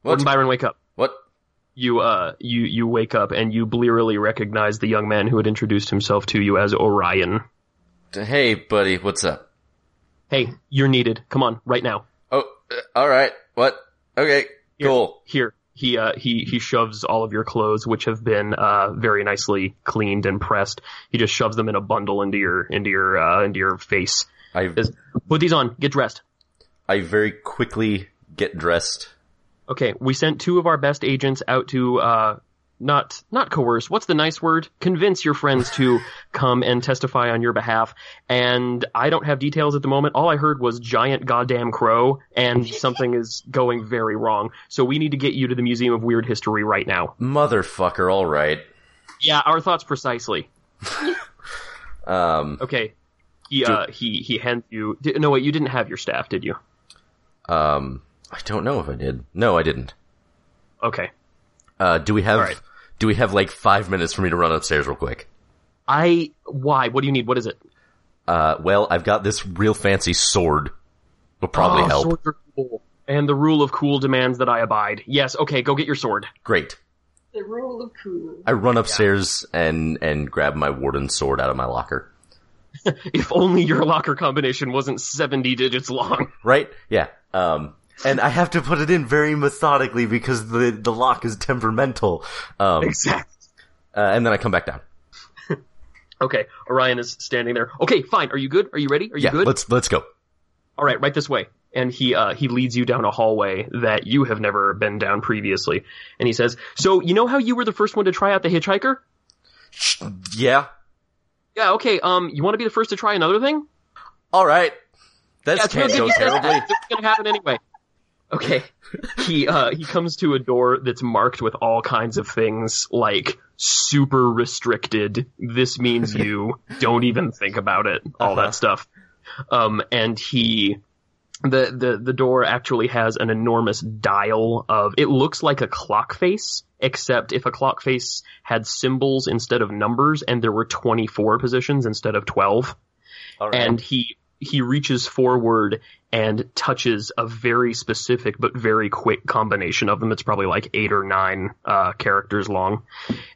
What? Warden Byron, wake up! What? You, uh, you, you wake up and you blearily recognize the young man who had introduced himself to you as Orion. Hey, buddy, what's up? Hey, you're needed. Come on, right now. Oh, uh, all right. What? Okay, Here. cool. Here, he, uh, he, he shoves all of your clothes, which have been, uh, very nicely cleaned and pressed. He just shoves them in a bundle into your, into your, uh, into your face. I Put these on. Get dressed. I very quickly get dressed. Okay, we sent two of our best agents out to uh not not coerce. What's the nice word? Convince your friends to come and testify on your behalf. And I don't have details at the moment. All I heard was giant goddamn crow and something is going very wrong. So we need to get you to the Museum of Weird History right now. Motherfucker, all right. Yeah, our thoughts precisely. Um, Okay. He uh he he hands you di- No wait, you didn't have your staff, did you? um, I don't know if I did. No, I didn't. Okay. Uh, do we have, All right. do we have like five minutes for me to run upstairs real quick? I why? What do you need? What is it? Uh, well, I've got this real fancy sword. Will probably oh, help. Swords are cool. And the rule of cool demands that I abide. Yes, okay, go get your sword. Great. The rule of cool. I run upstairs and, and grab my warden's sword out of my locker. If only your locker combination wasn't 70 digits long. Right? Yeah. Um, and I have to put it in very methodically because the, the lock is temperamental. Um, Exactly. uh, and then I come back down. Okay, Orion is standing there. Okay, fine. Are you good? Are you ready? Are you Yeah, good? let's, let's go. All right, right this way. And he uh, he leads you down a hallway that you have never been down previously. And he says, "So you know how you were the first one to try out the hitchhiker? Yeah. Yeah. Okay. Um, you want to be the first to try another thing? Alright. That Yeah, can't go terribly. It's gonna happen anyway. Okay. He uh he comes to a door that's marked with all kinds of things like super restricted. This means you don't even think about it. All Uh-huh. that stuff. Um and he the, the the door actually has an enormous dial of it looks like a clock face except if a clock face had symbols instead of numbers and there were 24 positions instead of 12 Alright. and he he reaches forward and touches a very specific but very quick combination of them. It's probably like eight or nine uh, characters long,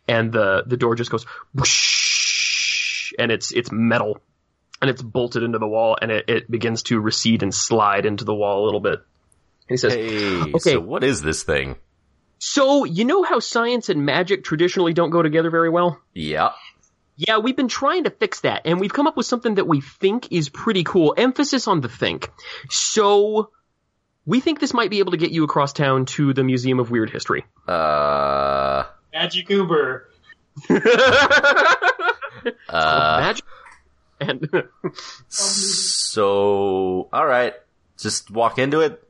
and the the door just goes whoosh, and it's it's metal, and it's bolted into the wall, and it, it begins to recede and slide into the wall a little bit. And he says, Hey, Okay. so what is this thing? "So you know how science and magic traditionally don't go together very well." Yeah. Yeah, we've been trying to fix that, and we've come up with something that we think is pretty cool. Emphasis on the think. So, we think this might be able to get you across town to the Museum of Weird History. Uh, Magic Uber. uh, Magic. And so, alright. Just walk into it?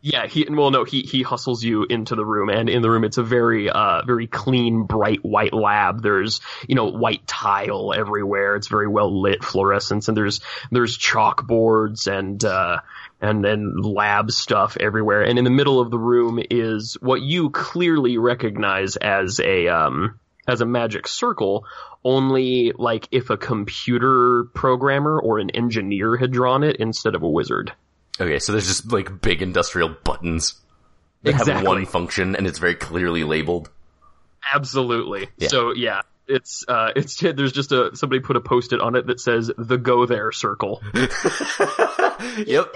Yeah, he well no, he he hustles you into the room and in the room it's a very uh very clean, bright white lab. There's, you know, white tile everywhere. It's very well lit fluorescence and there's there's chalkboards and uh and then lab stuff everywhere. And in the middle of the room is what you clearly recognize as a um as a magic circle, only like if a computer programmer or an engineer had drawn it instead of a wizard. Okay, so there's just like big industrial buttons that have one function and it's very clearly labeled. Absolutely. Yeah. So yeah, it's uh, it's there's just a somebody put a post it on it that says the go there circle. yep.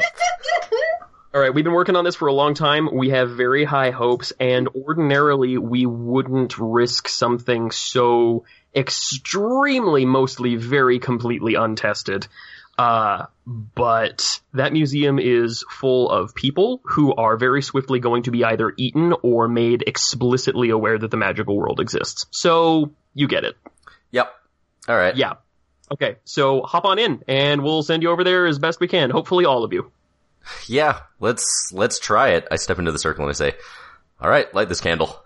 All right, we've been working on this for a long time. We have very high hopes, and ordinarily we wouldn't risk something so extremely, mostly very completely untested. Uh, but that museum is full of people who are very swiftly going to be either eaten or made explicitly aware that the magical world exists. So you get it. Yep. All right. Yeah. Okay, so hop on in, and we'll send you over there as best we can. Hopefully, all of you. Yeah. Let's let's try it. I step into the circle and I say, "All right, light this candle."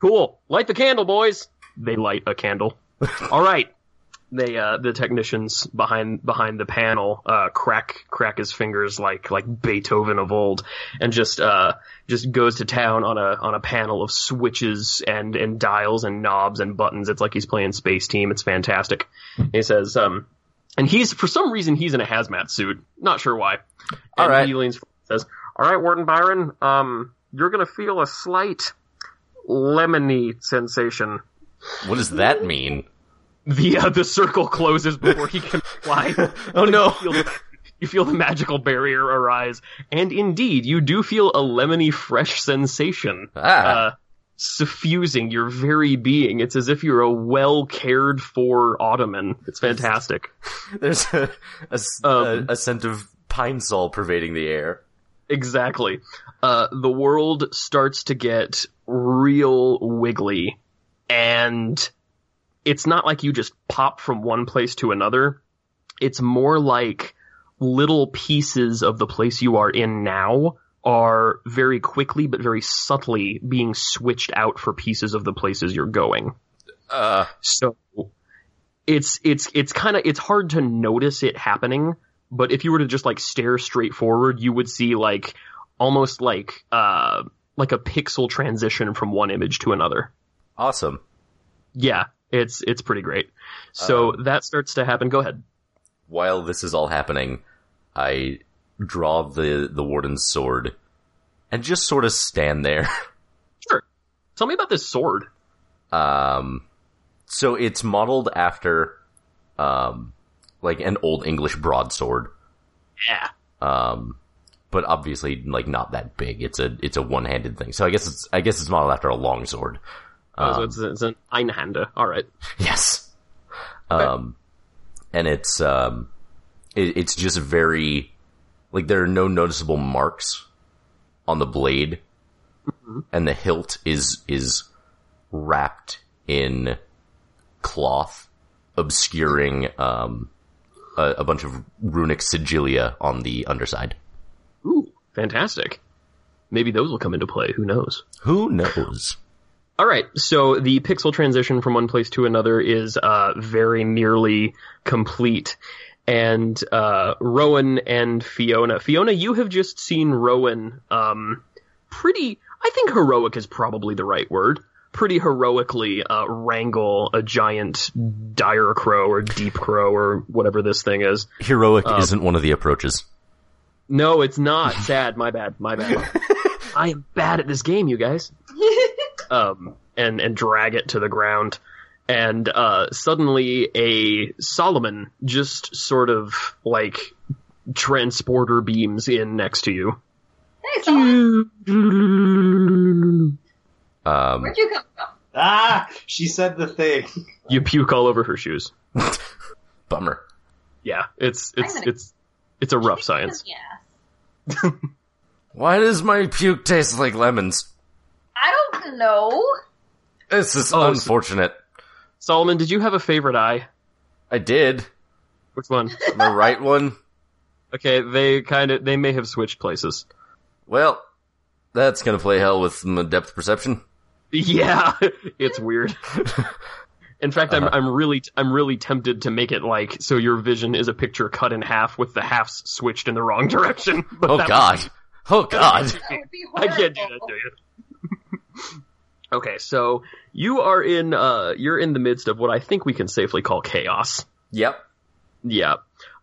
Cool. Light the candle, boys. They light a candle. All right. They uh the technicians behind behind the panel uh crack crack his fingers like like Beethoven of old and just uh just goes to town on a on a panel of switches and and dials and knobs and buttons. It's like he's playing Spaceteam. It's fantastic. He says um and he's for some reason he's in a hazmat suit. Not sure why. All and right. he leans forward and says, "All right, Warden Byron, um you're going to feel a slight lemony sensation. What does that mean? The uh, the circle closes before he can fly. Oh no. You feel, the, you feel the magical barrier arise, and indeed, you do feel a lemony fresh sensation Ah. uh, suffusing your very being. It's as if you're a well cared for ottoman. It's fantastic. There's a, a Um, a- a scent of Pine-Sol pervading the air. Exactly. Uh, the world starts to get real wiggly, and it's not like you just pop from one place to another. It's more like little pieces of the place you are in now are very quickly but very subtly being switched out for pieces of the places you're going. Uh, So it's it's it's kind of it's hard to notice it happening, but if you were to just like stare straight forward, you would see like almost like uh like a pixel transition from one image to another. awesome. Yeah, it's it's pretty great. So that starts to happen. Go ahead. While this is all happening, I draw the the warden's sword and just sort of stand there. Sure. Tell me about this sword. Um, so it's modeled after, um, like an old English broadsword. Yeah. Um, but obviously, like not that big. It's a it's a one handed thing. So I guess it's I guess it's modeled after a long Oh, so Um, it's, it's an Einhander. All right. Yes. Um, and it's um, it, it's just very like there are no noticeable marks on the blade, and the hilt is is wrapped in cloth, obscuring um a, a bunch of runic sigilia on the underside. Ooh, fantastic. Maybe those will come into play. Who knows? Who knows? All right, so the pixel transition from one place to another is uh, very nearly complete. And uh, Rowan and Fiona. Fiona, you have just seen Rowan um, pretty, I think heroic is probably the right word. Pretty heroically uh, wrangle a giant dire crow or deep crow or whatever this thing is. Heroic isn't one of the approaches. No, it's not. Sad. My bad. My bad. I am bad at this game, you guys. um, and and drag it to the ground, and uh, suddenly a Solomon just sort of like transporter beams in next to you. Hey, Solomon, Um, where'd you come from? Ah, she said the thing. You puke all over her shoes. bummer. Yeah, it's it's gonna- it's it's a rough science. Yeah. Why does my puke taste like lemons? I. This is Oh, so- unfortunate. Solomon, did you have a favorite eye? I did. Which one? The right one? Okay, they kind of they may have switched places. Well, That's gonna play hell with my depth perception. Yeah, it's weird. In fact, I'm Uh-huh. I'm really I'm really tempted to make it like so your vision is a picture cut in half with the halves switched in the wrong direction. But Oh that- god. Oh god. That would be I can't do that to you. Okay, so you are in uh you're in the midst of what I think we can safely call chaos. Yep. Yeah.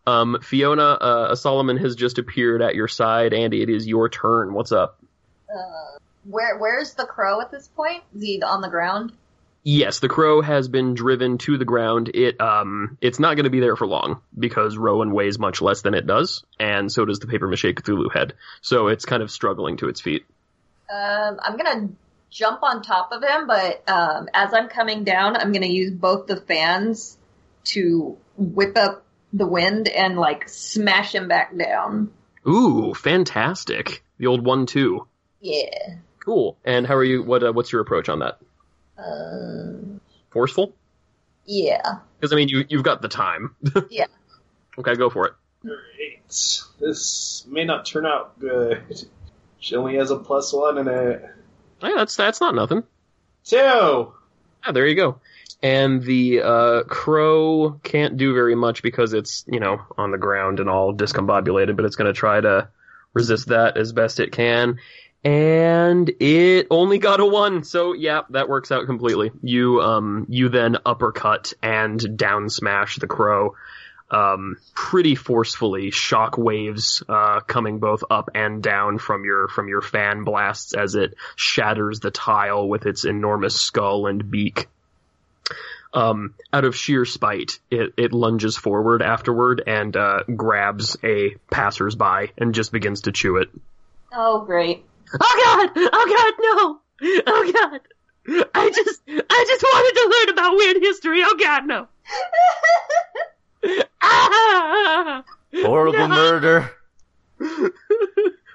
Um, Fiona, uh, Solomon has just appeared at your side, and it is your turn. What's up? Where where's the crow at this point? Is he on the ground? Yes, the crow has been driven to the ground. It um it's not going to be there for long because Rowan weighs much less than it does, and so does the paper mache Cthulhu head. So it's kind of struggling to its feet. Um, I'm gonna jump on top of him, but um, as I'm coming down, I'm gonna use both the fans to whip up the wind and like smash him back down. Ooh, fantastic! The old one two. Yeah. Cool. And how are you? What uh, what's your approach on that? Um, Forceful? yeah. Because I mean, you you've got the time. Yeah. Okay, go for it. Alright. This may not turn out good. She only has a plus one in it. Yeah, that's that's not nothing. Two! Ah, there you go. And the uh, crow can't do very much because it's, you know, on the ground and all discombobulated, but it's going to try to resist that as best it can. And it only got a one, so yeah, that works out completely. You, um, you then uppercut and down smash the crow, um, pretty forcefully. Shock waves, uh, coming both up and down from your, from your fan blasts as it shatters the tile with its enormous skull and beak. Um, out of sheer spite, it, it lunges forward afterward and uh, grabs a passersby and just begins to chew it. Oh, great. Oh god! Oh god, no! Oh god! I just, I just wanted to learn about weird history. Oh god, no! ah! Horrible No. murder.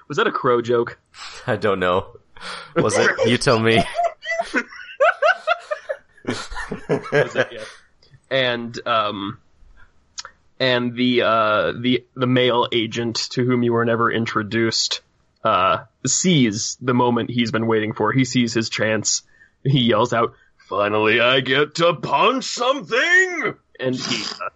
Was that a crow joke? I don't know. Was it? You tell me. and um and the uh the the male agent to whom you were never introduced uh sees the moment he's been waiting for. He sees his chance. He yells out, "Finally I get to punch something!" And he uh,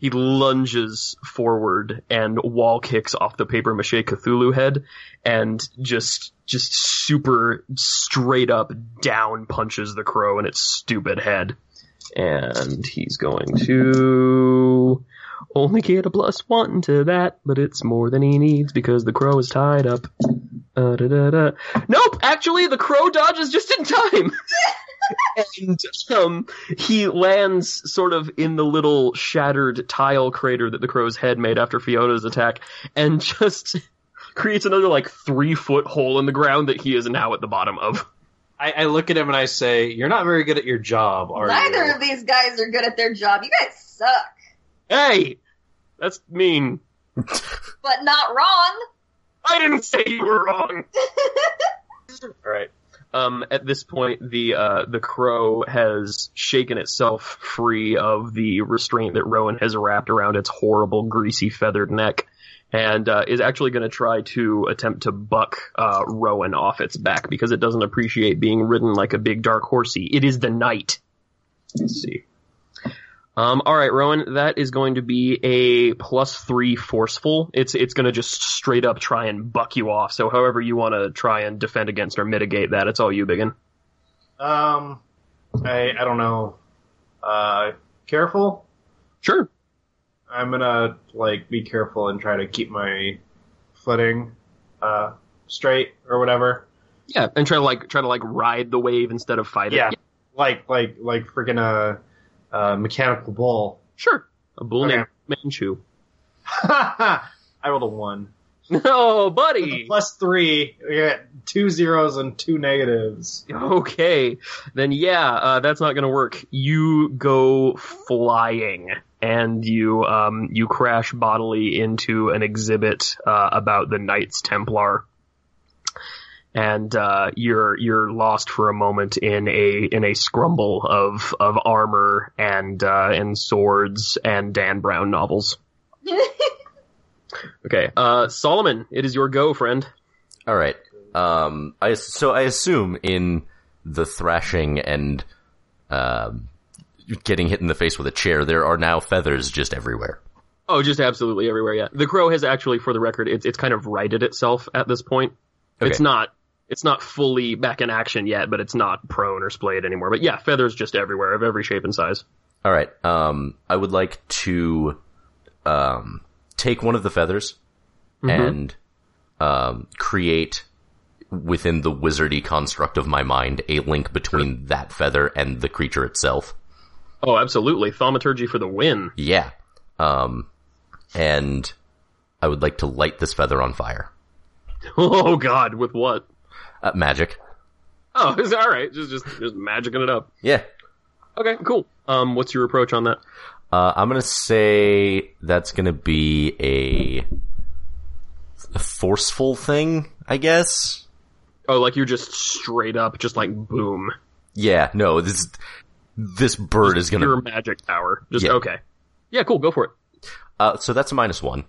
he lunges forward and wall kicks off the paper mache Cthulhu head and just just super straight up down punches the crow in its stupid head. And he's going to only get a plus one to that, but it's more than he needs because the crow is tied up. Uh, da, da, da. Nope, actually the crow dodges just in time. and um, he lands sort of in the little shattered tile crater that the crow's head made after Fiona's attack, and just creates another like three foot hole in the ground that he is now at the bottom of. I, I look at him and I say, "You're not very good at your job, are Neither you?" of these guys are good at their job. You guys suck, Hey, that's mean. but not wrong. I didn't say you were wrong. All right. Um, at this point, the uh, the crow has shaken itself free of the restraint that Rowan has wrapped around its horrible, greasy, feathered neck, and uh, is actually going to try to attempt to buck uh, Rowan off its back because it doesn't appreciate being ridden like a big dark horsey. It is the night. Let's see. Um, all right, Rowan, that is going to be a plus three forceful. It's it's going to just straight up try and buck you off. So, however you want to try and defend against or mitigate that, it's all you, Biggin. Um, I I don't know. Uh, careful. Sure. I'm gonna like be careful and try to keep my footing uh straight or whatever. Yeah, and try to like try to like ride the wave instead of fight Yeah, it. like like like freaking a, a mechanical bull. Sure. A bull Okay. named Manchu. I rolled a one. No, buddy. Plus three. We got two zeros and two negatives. Okay, then yeah, uh, that's not gonna work. You go flying, and you um, you crash bodily into an exhibit uh, about the Knights Templar, and uh, you're you're lost for a moment in a in a scrumble of of armor and uh, and swords and Dan Brown novels. Okay, uh, Solomon, it is your go, friend. All right. Um, I so I assume in the thrashing and um, getting hit in the face with a chair, there are now feathers just everywhere. Oh, just absolutely everywhere. Yeah, the crow has actually, for the record, it's it's kind of righted itself at this point. Okay. It's not it's not fully back in action yet, but it's not prone or splayed anymore. But yeah, feathers just everywhere of every shape and size. All right. Um, I would like to um, take one of the feathers and um, create within the wizardy construct of my mind a link between that feather and the creature itself. Oh, absolutely, thaumaturgy for the win. Yeah. Um, and I would like to light this feather on fire. Oh God, with what? Uh, magic. Oh, it's all right. Just just just magicking it up. Yeah. Okay, cool. Um, what's your approach on that? Uh, I'm gonna say that's gonna be a, a forceful thing, I guess. Oh, like you're just straight up, just like boom. Yeah, no, this this bird is gonna. Pure magic power. Just Yeah. okay. Yeah, cool. Go for it. Uh, so that's a minus one.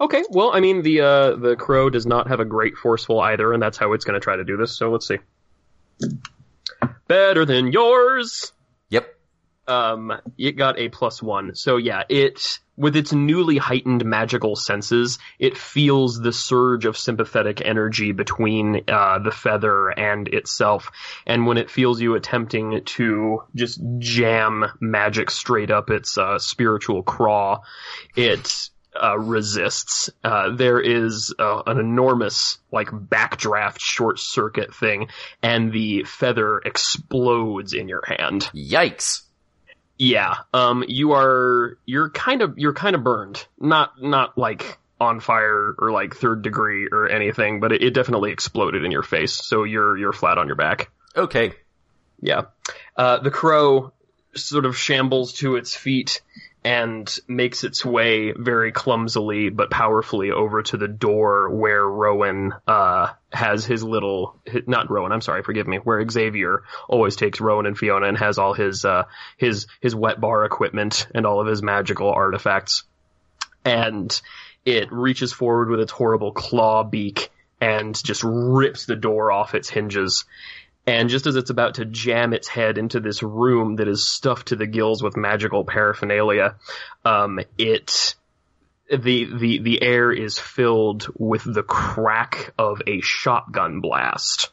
Okay. Well, I mean, the uh, the crow does not have a great forceful either, and that's how it's going to try to do this. So let's see. Better than yours. Yep. Um, it got a plus one. So yeah, it with its newly heightened magical senses, it feels the surge of sympathetic energy between uh, the feather and itself. And when it feels you attempting to just jam magic straight up its uh, spiritual craw, it uh, resists. Uh, there is uh, an enormous like backdraft short circuit thing, and the feather explodes in your hand. Yikes. Yeah. Um, you are, you're kind of, you're kind of burned. Not, not like on fire or like third degree or anything, but it, it definitely exploded in your face. So you're, you're flat on your back. Okay. Yeah. Uh, the crow sort of shambles to its feet and makes its way very clumsily but powerfully over to the door where Rowan uh, has his little not Rowan, I'm sorry, forgive me, where Xavier always takes Rowan and Fiona and has all his uh, his his wet bar equipment and all of his magical artifacts. And it reaches forward with its horrible claw beak and just rips the door off its hinges. And just as it's about to jam its head into this room that is stuffed to the gills with magical paraphernalia, um, it the the the air is filled with the crack of a shotgun blast.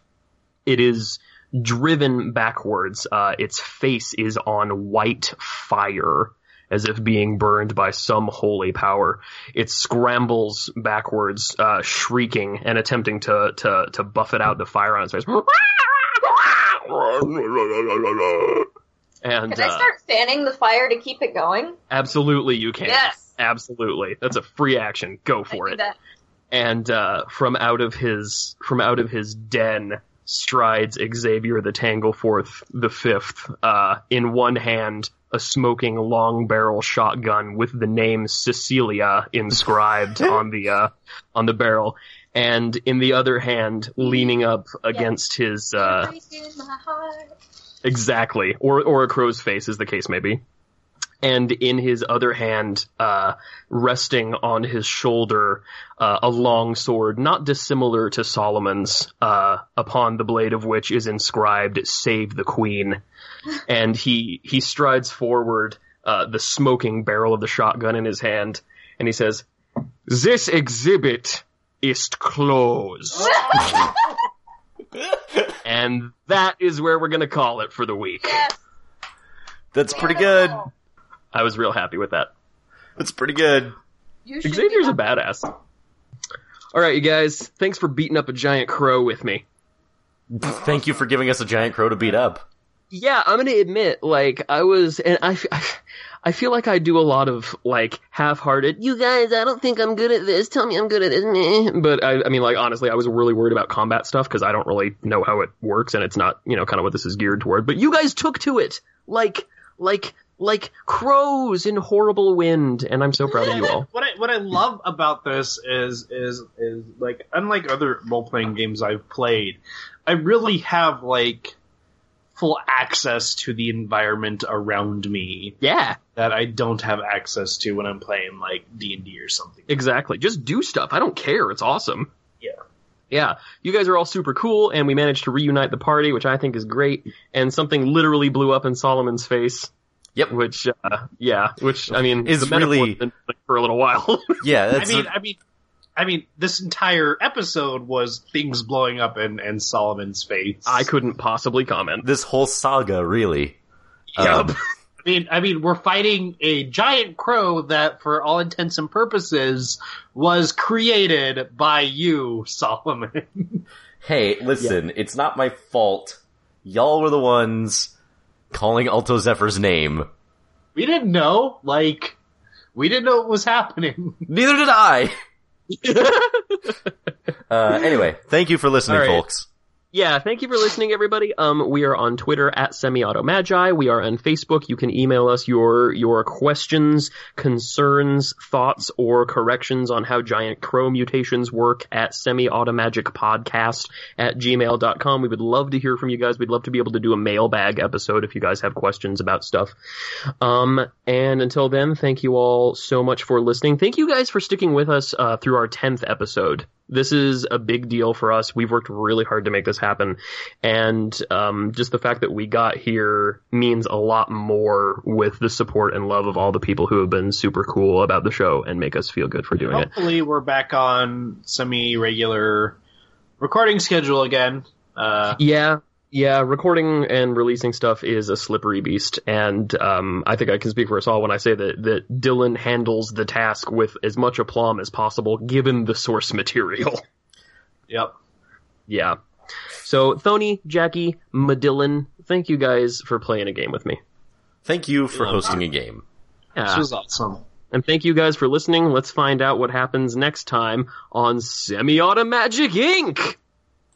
It is driven backwards. Uh, its face is on white fire, as if being burned by some holy power. It scrambles backwards, uh, shrieking and attempting to to to buff it out the fire on its face. And Can I uh, start fanning the fire to keep it going? absolutely, you can. Yes. Absolutely, that's a free action. Go for I it. that. and uh, from out of his from out of his den strides Xavier the Tangleforth the fifth. Uh, in one hand, a smoking long barrel shotgun with the name Cecilia inscribed on the uh, on the barrel, and in the other hand, leaning up against his uh, Breaking my heart. Exactly, or or a crow's face, as the case may be. And in his other hand, uh, resting on his shoulder, uh, a long sword, not dissimilar to Solomon's, uh, upon the blade of which is inscribed "Save the Queen." And he he strides forward, uh, the smoking barrel of the shotgun in his hand, and he says, "This exhibit is closed." and that is where we're gonna call it for the week. Yes. That's pretty good. I was real happy with that. That's pretty good. Xavier's a badass. All right, you guys. Thanks for beating up a giant crow with me. Thank you for giving us a giant crow to beat up. Yeah, I'm gonna admit, like, I was, and I, I, I feel like I do a lot of, like, half-hearted, you guys, I don't think I'm good at this, tell me I'm good at this, meh. But, I, I mean, like, honestly, I was really worried about combat stuff, because I don't really know how it works, and it's not, you know, kind of what this is geared toward. But you guys took to it! Like, like, like crows in horrible wind, and I'm so proud of you all. What I what I love about this is is is like unlike other role playing games I've played, I really have like full access to the environment around me Yeah, that I don't have access to when I'm playing like D and D or something. exactly. Just do stuff. I don't care. It's awesome. Yeah, Yeah. you guys are all super cool, and we managed to reunite the party, which I think is great. And something literally blew up in Solomon's face. Yep. Which, uh, yeah, which I mean, Is the really- been for a little while. Yeah, I mean, I mean, I mean, this entire episode was things blowing up in, in Solomon's face. I couldn't possibly comment. this whole saga, really. Um, I mean, I mean, we're fighting a giant crow that, for all intents and purposes, was created by you, Solomon. hey, listen, it's not my fault. Y'all were the ones calling Alto Zephyr's name. we didn't know, like, we didn't know what was happening. Neither did I. uh, anyway, thank you for listening, right. folks. Yeah, thank you for listening, everybody. Um, we are on Twitter at semi-auto-magi. We are on Facebook. You can email us your, your questions, concerns, thoughts, or corrections on how giant crow mutations work at semi-automagicpodcast at gmail.com. We would love to hear from you guys. We'd love to be able to do a mailbag episode if you guys have questions about stuff. Um, and until then, thank you all so much for listening. Thank you guys for sticking with us, uh, through our 10th episode. This is a big deal for us. We've worked really hard to make this happen. And, um, just the fact that we got here means a lot more with the support and love of all the people who have been super cool about the show and make us feel good for doing it. Hopefully, we're back on semi-regular recording schedule again. Uh, Yeah, yeah, recording and releasing stuff is a slippery beast, and um, I think I can speak for us all when I say that that Dylan handles the task with as much aplomb as possible, given the source material. yep. yeah. So, Thony, Jackie, Madillin, thank you guys for playing a game with me. Thank you for hosting a game. This was awesome. And thank you guys for listening. Let's find out what happens next time on Semi-Auto Magic Inc.